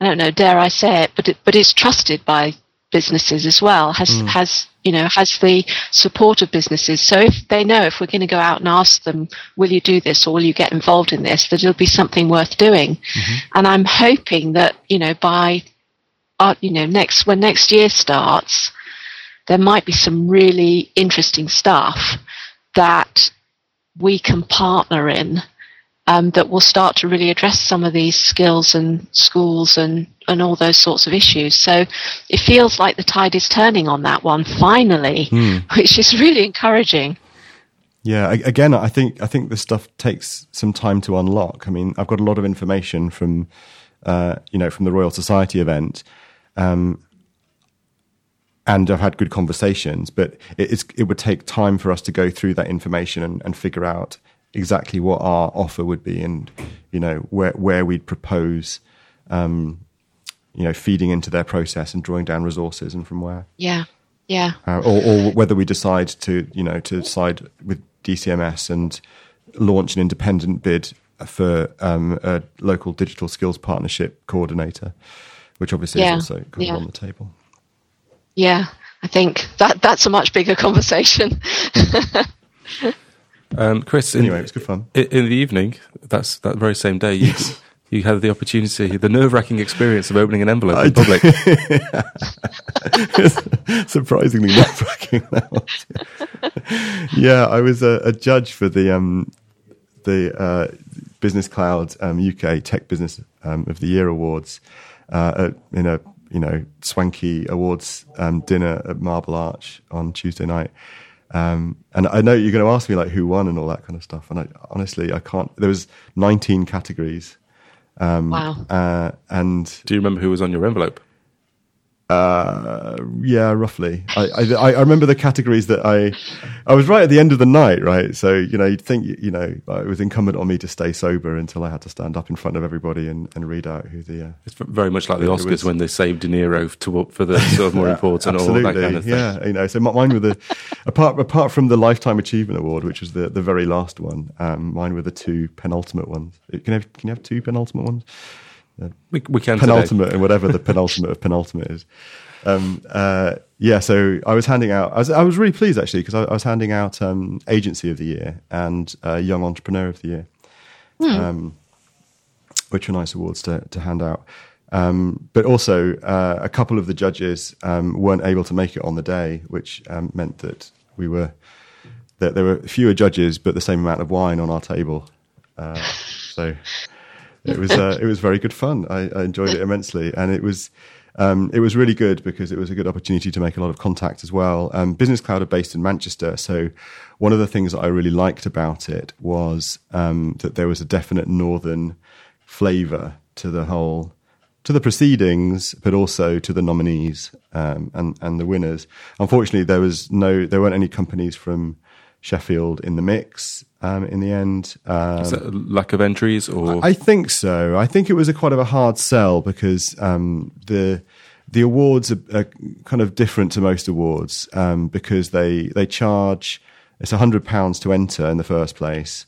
I don't know, dare I say it, but it, but it's trusted by businesses as well. Has mm. has you know has the support of businesses. So if they know if we're going to go out and ask them, will you do this or will you get involved in this, that it'll be something worth doing. Mm-hmm. And I'm hoping that you know by uh, you know next when next year starts, there might be some really interesting stuff that we can partner in um, that will start to really address some of these skills and schools and, and all those sorts of issues. So it feels like the tide is turning on that one finally, mm. (laughs) which is really encouraging. Yeah, again, I think I think this stuff takes some time to unlock. I mean, I've got a lot of information from, uh, you know, from the Royal Society event, um, and I've had good conversations. But it, it would take time for us to go through that information and, and, figure out exactly what our offer would be, and you know where where we'd propose, um, you know, feeding into their process and drawing down resources, and from where. Yeah, yeah. Uh, or, or whether we decide to you know to side with DCMS and launch an independent bid for um, a local digital skills partnership coordinator, which obviously yeah. is also yeah. on the table yeah, I think that that's a much bigger conversation. (laughs) um, Chris, anyway, it was good fun. In, in, the evening, that's that very same day, you, (laughs) you had the opportunity, the nerve-wracking experience of opening an envelope in public. (laughs) Surprisingly nerve-wracking. yeah, I was a, a, judge for the um, the uh, Business Cloud um, UK Tech Business um, of the Year awards uh, in a you know swanky awards um, dinner at Marble Arch on Tuesday night. Um, and I know you're going to ask me like who won and all that kind of stuff. And I, honestly, I can't. There was 19 categories. Um, wow. Uh, and do you remember who was on your envelope? Uh, yeah, roughly. I, I, I remember the categories that I I was right at the end of the night, right? So you know, you'd think you know it was incumbent on me to stay sober until I had to stand up in front of everybody and, and read out who the. Uh, it's very much like the Oscars when they saved De Niro to for the (laughs) sort of more important all that kind of thing. Yeah, you know, so mine were the apart apart from the Lifetime Achievement Award, which was the the very last one. Um, mine were the two penultimate ones. Can you have can you have two penultimate ones? We, we can penultimate today. and whatever the penultimate of penultimate is. Um, uh, yeah, so I was handing out. I was, I was really pleased actually because I, I, was handing out um, agency of the year and uh, young entrepreneur of the year, mm. um, which were nice awards to, to hand out. Um, but also, uh, a couple of the judges um, weren't able to make it on the day, which um, meant that we were that there were fewer judges but the same amount of wine on our table. Uh, so it was uh, it was very good fun. I, I, enjoyed it immensely, and it was um, it was really good because it was a good opportunity to make a lot of contact as well. Um, Business Cloud are based in Manchester, so one of the things that I really liked about it was um, that there was a definite northern flavour to the whole to the proceedings, but also to the nominees um, and and the winners. Unfortunately, there was no there weren't any companies from Sheffield in the mix um, in the end. Um, Is that lack of entries, or I think so. I think it was a quite of a hard sell because um, the the awards are, are, kind of different to most awards um, because they they charge it's a hundred pounds to enter in the first place,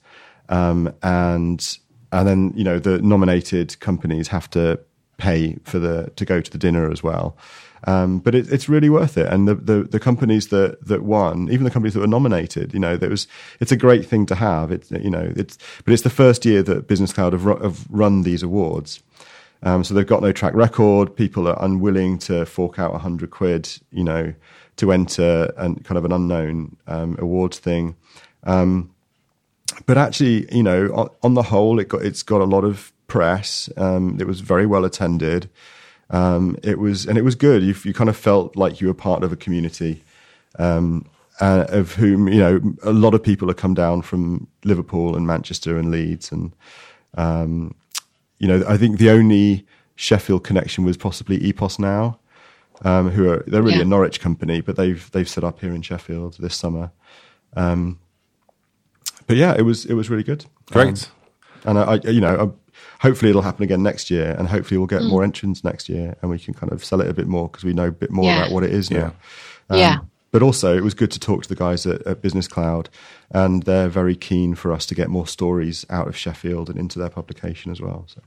um, and and then you know the nominated companies have to pay for the to go to the dinner as well. Um, but it, it's really worth it. And the, the, the, companies that, that won, even the companies that were nominated, you know, there was, it's a great thing to have. It's, you know, it's, but it's the first year that Business Cloud have, have run these awards. Um, so they've got no track record. People are unwilling to fork out a hundred quid, you know, to enter and kind of an unknown um, awards thing. Um, but actually, you know, on, on, the whole, it got it's got a lot of press. Um, it was very well attended. Um, it was and it was good. You, you, kind of felt like you were part of a community um, uh, of whom you know a lot of people have come down from Liverpool and Manchester and Leeds, and um, you know I think the only Sheffield connection was possibly Epos now, um, who are they're really yeah. a Norwich company, but they've they've set up here in Sheffield this summer. Um, but yeah, it was it was really good. Great. Um, and I, I, you know, hopefully it'll happen again next year, and hopefully we'll get mm. more entrants next year, and we can kind of sell it a bit more because we know a bit more yeah. about what it is now. Um, yeah. But also, it was good to talk to the guys at, at, Business Cloud, and they're very keen for us to get more stories out of Sheffield and into their publication as well. So.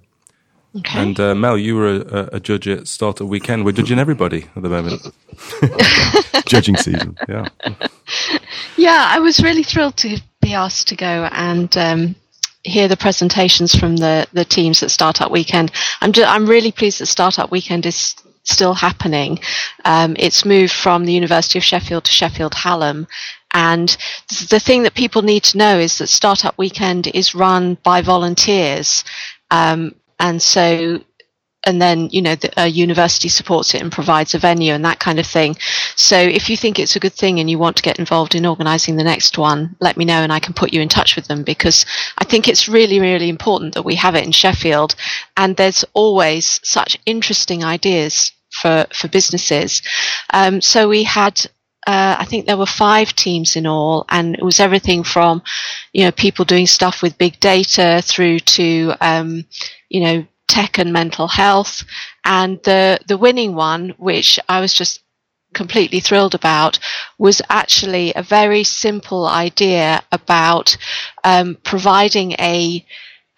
Okay. And uh, Mel, you were a, a, judge at Startup Weekend. We're judging everybody at the moment. (laughs) Judging season, yeah. (laughs) Yeah, I was really thrilled to be asked to go and um, hear the presentations from the, the teams at Startup Weekend. I'm, just, I'm really pleased that Startup Weekend is still happening. Um, it's moved from the University of Sheffield to Sheffield Hallam. And the thing that people need to know is that Startup Weekend is run by volunteers. Um, and so and then you know the a university supports it and provides a venue and that kind of thing so if you think it's a good thing and you want to get involved in organizing the next one let me know and i can put you in touch with them because i think it's really really important that we have it in sheffield and there's always such interesting ideas for for businesses um, so we had uh, I think there were five teams in all, and it was everything from, you know, people doing stuff with big data through to, um, you know, tech and mental health. And the, the winning one, which I was just completely thrilled about, was actually a very simple idea about um, providing a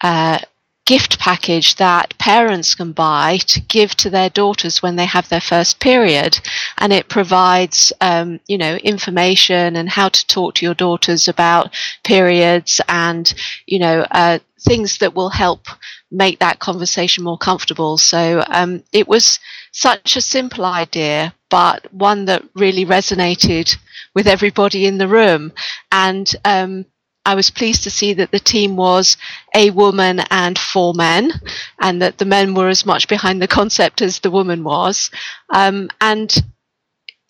uh, gift package that parents can buy to give to their daughters when they have their first period and it provides um, you know information and how to talk to your daughters about periods and you know uh, things that will help make that conversation more comfortable. So um, it was such a simple idea, but one that really resonated with everybody in the room. And um, I was pleased to see that the team was a woman and four men, and that the men were as much behind the concept as the woman was. Um, and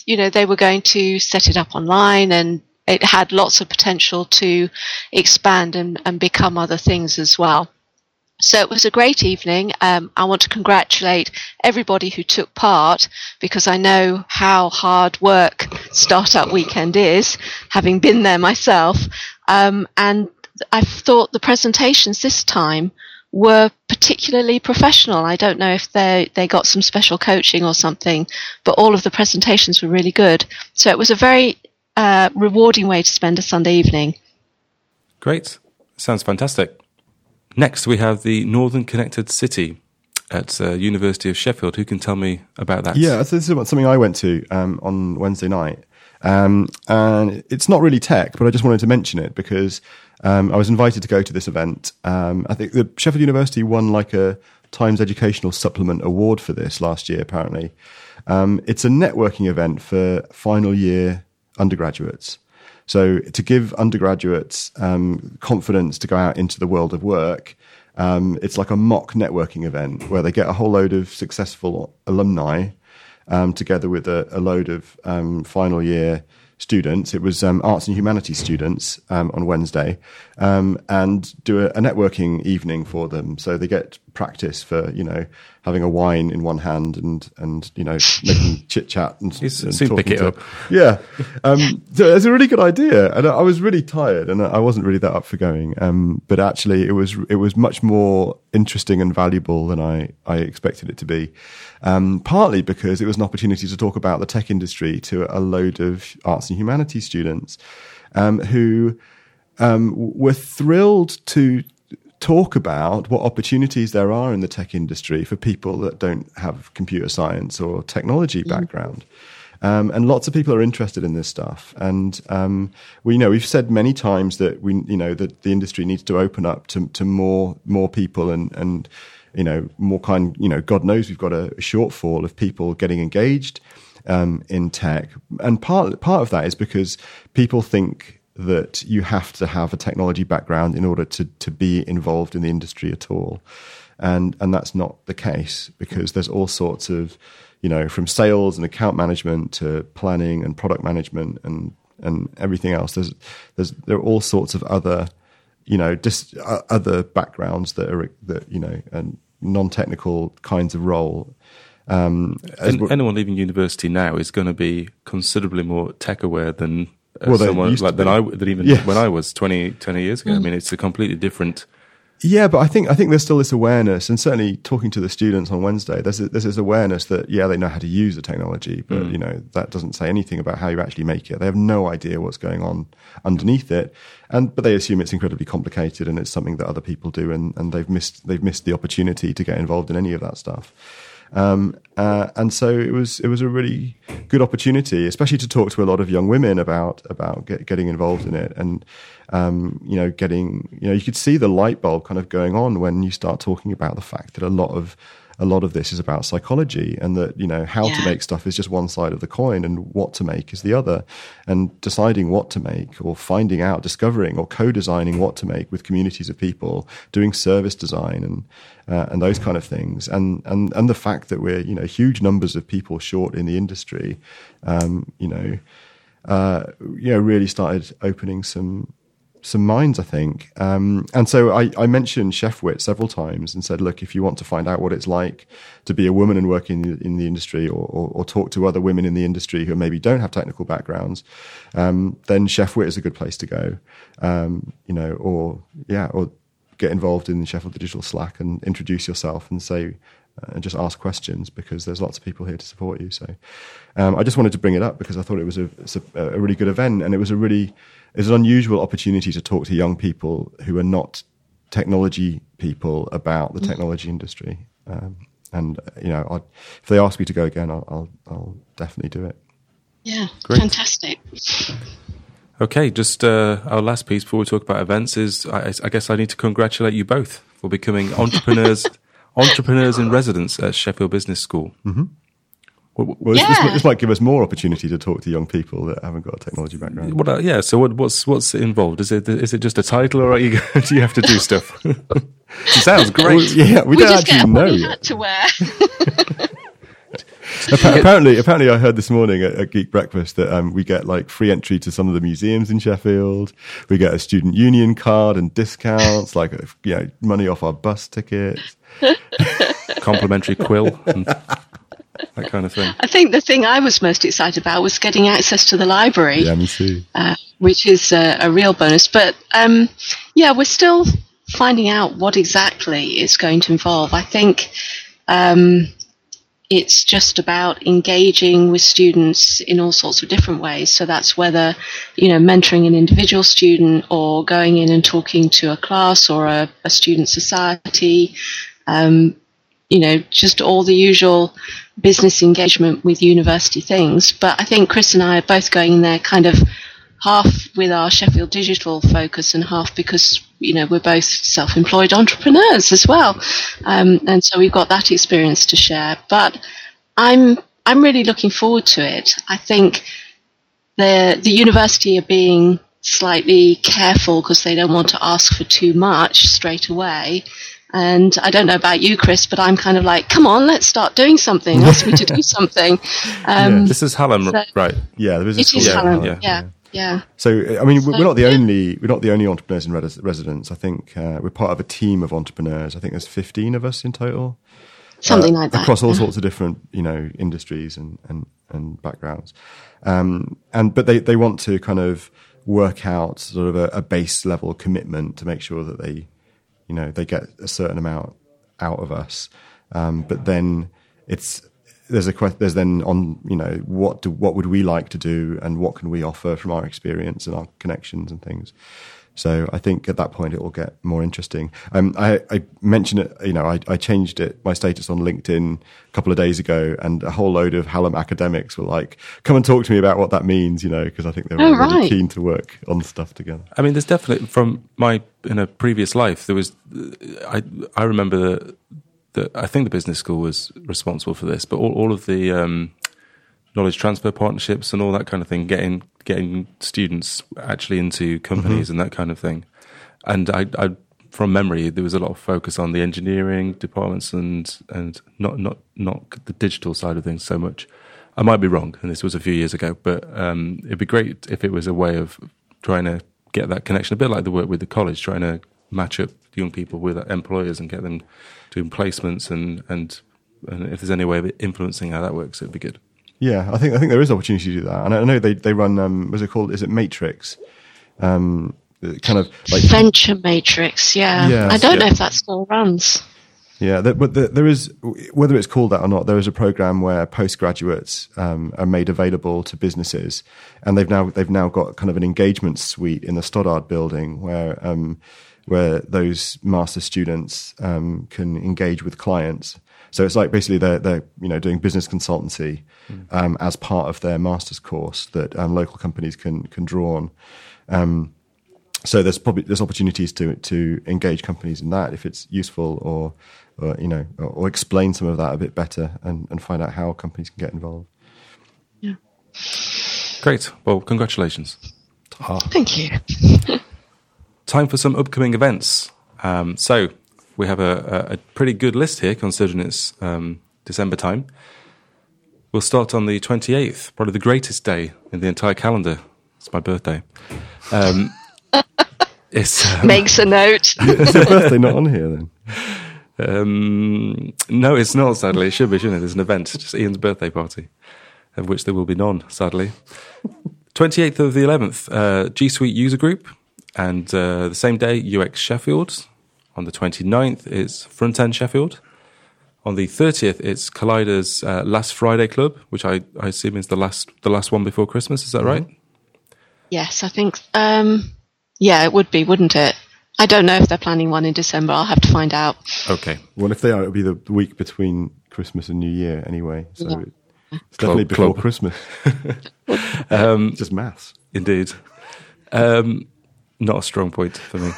you know, they were going to set it up online and it had lots of potential to expand and, and become other things as well. So it was a great evening. Um, I want to congratulate everybody who took part because I know how hard work Startup Weekend is, having been there myself. Um, and I thought the presentations this time were particularly professional. I don't know if they they got some special coaching or something, but all of the presentations were really good. So it was a very uh, rewarding way to spend a Sunday evening. Great, sounds fantastic. Next, we have the Northern Connected City at uh, University of Sheffield. Who can tell me about that? Yeah, so this is something I went to um, on Wednesday night. Um, and it's not really tech, but I just wanted to mention it because um, I was invited to go to this event. Um, I think the Sheffield University won like a Times Educational Supplement Award for this last year, apparently. Um, it's a networking event for final year undergraduates. So to give undergraduates um, confidence to go out into the world of work, um, it's like a mock networking event where they get a whole load of successful alumni um, together with a, a load of um, final year students. It was um, arts and humanities students um, on Wednesday, and do a, a, networking evening for them. So they get practice for you know having a wine in one hand and and you know making (laughs) chit chat and, and soon pick it to, up. Yeah, um, so it's a really good idea, and I was really tired, and I wasn't really that up for going. Um, but actually, it was it was much more interesting and valuable than I I expected it to be. Um, partly because it was an opportunity to talk about the tech industry to a load of arts and humanities students um, who um, were thrilled to talk about what opportunities there are in the tech industry for people that don't have computer science or technology mm. background. Um, and lots of people are interested in this stuff. And um, we you know we've said many times that we you know that the industry needs to open up to, to more more people and and you know more kind you know God knows we've got a shortfall of people getting engaged um, in tech. And part part of that is because people think that you have to have a technology background in order to to be involved in the industry at all, and and that's not the case because there's all sorts of you know from sales and account management to planning and product management and and everything else. There's there's there are all sorts of other you know just uh, other backgrounds that are that you know and non-technical kinds of role. Um, anyone leaving university now is going to be considerably more tech aware than uh, well, someone like than I than even yes. when I was 20, 20 years ago. Mm. I mean, it's a completely different. Yeah, but I think I think there's still this awareness, and certainly talking to the students on Wednesday, there's a, there's this awareness that yeah, they know how to use the technology, but mm. you know that doesn't say anything about how you actually make it. They have no idea what's going on underneath it, and but they assume it's incredibly complicated and it's something that other people do, and, and they've missed they've missed the opportunity to get involved in any of that stuff. Um, uh, and so it was it was a really good opportunity, especially to talk to a lot of young women about about get, getting involved in it, and um, you know, getting you know, you could see the light bulb kind of going on when you start talking about the fact that a lot of a lot of this is about psychology and that you know how yeah. to make stuff is just one side of the coin and what to make is the other and deciding what to make or finding out discovering or co-designing what to make with communities of people doing service design and uh, and those kind of things and and and the fact that we're you know huge numbers of people short in the industry um, you know uh, you know really started opening some some minds, I think. Um, and so I, I, mentioned Chefwit several times and said, look, if you want to find out what it's like to be a woman and work in the, in the industry or, or, or, talk to other women in the industry who maybe don't have technical backgrounds, um, then Chefwit is a good place to go. Um, you know, or, yeah, or get involved in the Sheffield Digital Slack and introduce yourself and say, uh, and just ask questions because there's lots of people here to support you. So um, I just wanted to bring it up because I thought it was a, a, a really good event and it was a really it's an unusual opportunity to talk to young people who are not technology people about the mm. technology industry. Um, and you know, I'd, if they ask me to go again, I'll, I'll, I'll definitely do it. Yeah, Great. fantastic. Okay, just uh, our last piece before we talk about events is I, I guess I need to congratulate you both for becoming (laughs) entrepreneurs entrepreneurs in residence at Sheffield Business School. Mm-hmm. Well, well yeah. this, this, might give us more opportunity to talk to young people that haven't got a technology background. What, uh, yeah. So what, what's what's involved? Is it is it just a title, or you, (laughs) do you have to do stuff? (laughs) it sounds great. Well, yeah, we, we don't actually know. Yet. to wear. (laughs) apparently, apparently, I heard this morning at, at Geek Breakfast that um, we get like free entry to some of the museums in Sheffield. We get a student union card and discounts, like you know, money off our bus tickets, complimentary quill. And- that kind of thing. I think the thing I was most excited about was getting access to the library. Yeah, me too. Uh, which is a, a, real bonus. But um, yeah, we're still finding out what exactly it's going to involve. I think um, it's just about engaging with students in all sorts of different ways. So that's whether, you know, mentoring an individual student or going in and talking to a class or a, a student society. Um, you know, just all the usual business engagement with university things. But I think Chris and I are both going in there kind of half with our Sheffield Digital focus and half because you know we're both self-employed entrepreneurs as well, um, and so we've got that experience to share. But I'm I'm really looking forward to it. I think the the university are being slightly careful because they don't want to ask for too much straight away. And I don't know about you, Chris, but I'm kind of like, come on, let's start doing something. Ask me to do (laughs) something. Um, yeah. This is Hallam, so right? Yeah, there is. It is Hallam. Yeah. yeah. yeah. So, I mean, so, we're not the yeah. only we're not the only entrepreneurs in residence. I think uh, we're part of a team of entrepreneurs. I think there's 15 of us in total, something uh, like that, across all sorts of different you know industries and and and backgrounds. Um, and but they they want to kind of work out sort of a, a base level commitment to make sure that they you know they get a certain amount out of us, um, but then it's there's a there's then on you know what do what would we like to do and what can we offer from our experience and our connections and things. So I think at that point it will get more interesting. Um, I, I, mentioned it, you know, I, I, changed it, my status on LinkedIn a couple of days ago and a whole load of Hallam academics were like, come and talk to me about what that means, you know, because I think they're oh, really right. keen to work on stuff together. I mean, there's definitely from my, in a previous life, there was, I, I remember that, that I think the business school was responsible for this, but all, all of the, um, knowledge transfer partnerships and all that kind of thing, getting getting students actually into companies mm-hmm. and that kind of thing. And I, I, from memory, there was a lot of focus on the engineering departments and and not not not the digital side of things so much. I might be wrong, and this was a few years ago, but um, it'd be great if it was a way of trying to get that connection, a bit like the work with the college, trying to match up young people with employers and get them doing placements and and, and if there's any way of influencing how that works, it'd be good. Yeah, I think I think there is opportunity to do that, and I know they they run. Um, what's it called? Is it Matrix? Um, kind of like Venture Matrix. Yeah, yeah I don't yeah. know if that still runs. Yeah, but there is whether it's called that or not. There is a program where postgraduates um, are made available to businesses, and they've now they've now got kind of an engagement suite in the Stoddart building where um, where those master students um, can engage with clients so it's like basically they're, they're you know doing business consultancy mm. um, as part of their master's course that um, local companies can can draw on. Um, so there's probably there's opportunities to to engage companies in that if it's useful or, or you know or, or, explain some of that a bit better and, and find out how companies can get involved. Yeah. Great. Well, congratulations. Oh. Thank you. Time for some upcoming events. Um, so we have a, a, pretty good list here considering it's um, December time. We'll start on the 28th, probably the greatest day in the entire calendar. It's my birthday. Um, (laughs) it's, um, Makes a note. (laughs) is your birthday not on here then? Um, no, it's not, sadly. It should be, shouldn't it? There's an event, just Ian's birthday party, of which there will be none, sadly. 28th of the 11th, uh, G Suite user group. And uh, the same day, UX Sheffield. On the 29th, it's Front End Sheffield. On the 30th, it's Collider's uh, Last Friday Club, which I, I assume is the last the last one before Christmas. Is that mm-hmm. right? Yes, I think. Um, yeah, it would be, wouldn't it? I don't know if they're planning one in December. I'll have to find out. Okay. Well, if they are, it'll be the week between Christmas and New Year anyway. So yeah. it's definitely Club, before Club. Christmas. (laughs) um, just maths. Indeed. Um, not a strong point for me.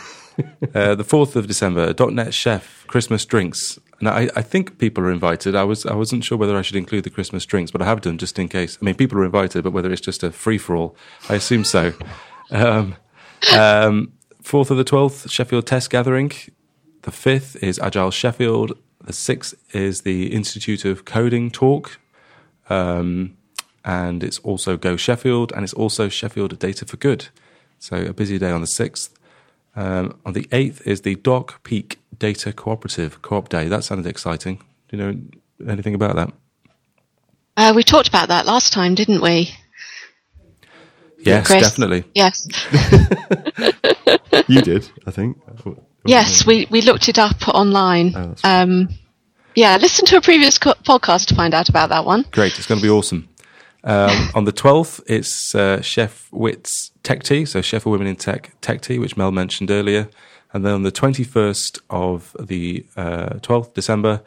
Uh, the 4th of December, .NET Sheff Christmas drinks. and I, I think people are invited. I was I wasn't sure whether I should include the Christmas drinks, but I have done just in case. I mean, people are invited, but whether it's just a free for all, I assume so. Um, um, fourth of the twelfth, Sheffield Test Gathering. The fifth is Agile Sheffield. The sixth is the Institute of Coding Talk. Um, and it's also Go Sheffield, and it's also Sheffield Data for Good. So a busy day on the 6th. Um, on the 8th is the Dock Peak Data Cooperative Co-op Day. That sounded exciting. Do you know anything about that? Uh, we talked about that last time, didn't we? Yes, Chris? definitely. Yes. (laughs) You did, I think. Yes, we, we looked it up online. Oh, um, yeah, listen to a previous co- podcast to find out about that one. Great, it's going to be awesome. Um, on the 12th, it's uh, Chef Witt's Tech Tea, so Chef for Women in Tech Tech Tea, which Mel mentioned earlier. And then on the 21st of the uh, 12th December,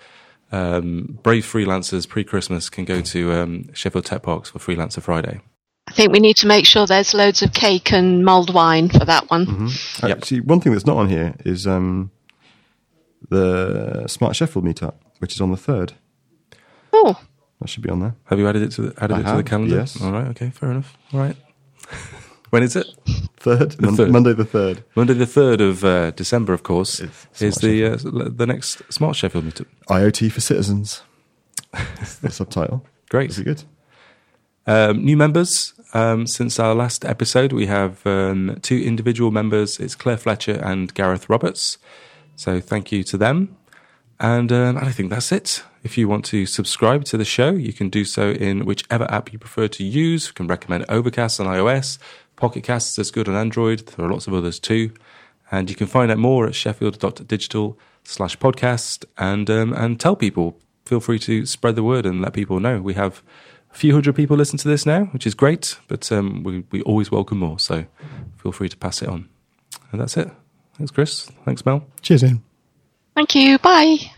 um, brave freelancers pre Christmas can go to um, Sheffield Tech Parks for Freelancer Friday. I think we need to make sure there's loads of cake and mulled wine for that one. Mm-hmm. Yep. Actually, one thing that's not on here is um, the Smart Sheffield meetup, which is on the third. Oh, That should be on there. Have you added it to the, added I it to the calendar? yes. All right. Okay. Fair enough. All right. (laughs) when is it? Third, Mon- third. Monday the third. Monday the third of uh, December, of course, It's is the uh, the next Smart Sheffield meetup. IoT for citizens. That's the subtitle. (laughs) Great. Is it good? Um, new members um, since our last episode. We have um, two individual members. It's Claire Fletcher and Gareth Roberts. So thank you to them. And, um, I think that's it. If you want to subscribe to the show, you can do so in whichever app you prefer to use. You can recommend Overcast on iOS, Pocket Casts is good on Android. There are lots of others too. And you can find out more at sheffield.digital slash podcast and, um, and tell people. Feel free to spread the word and let people know. We have a few hundred people listen to this now, which is great, but um, we, we always welcome more. So feel free to pass it on. And that's it. Thanks, Chris. Thanks, Mel. Cheers, Iain. Thank you. Bye.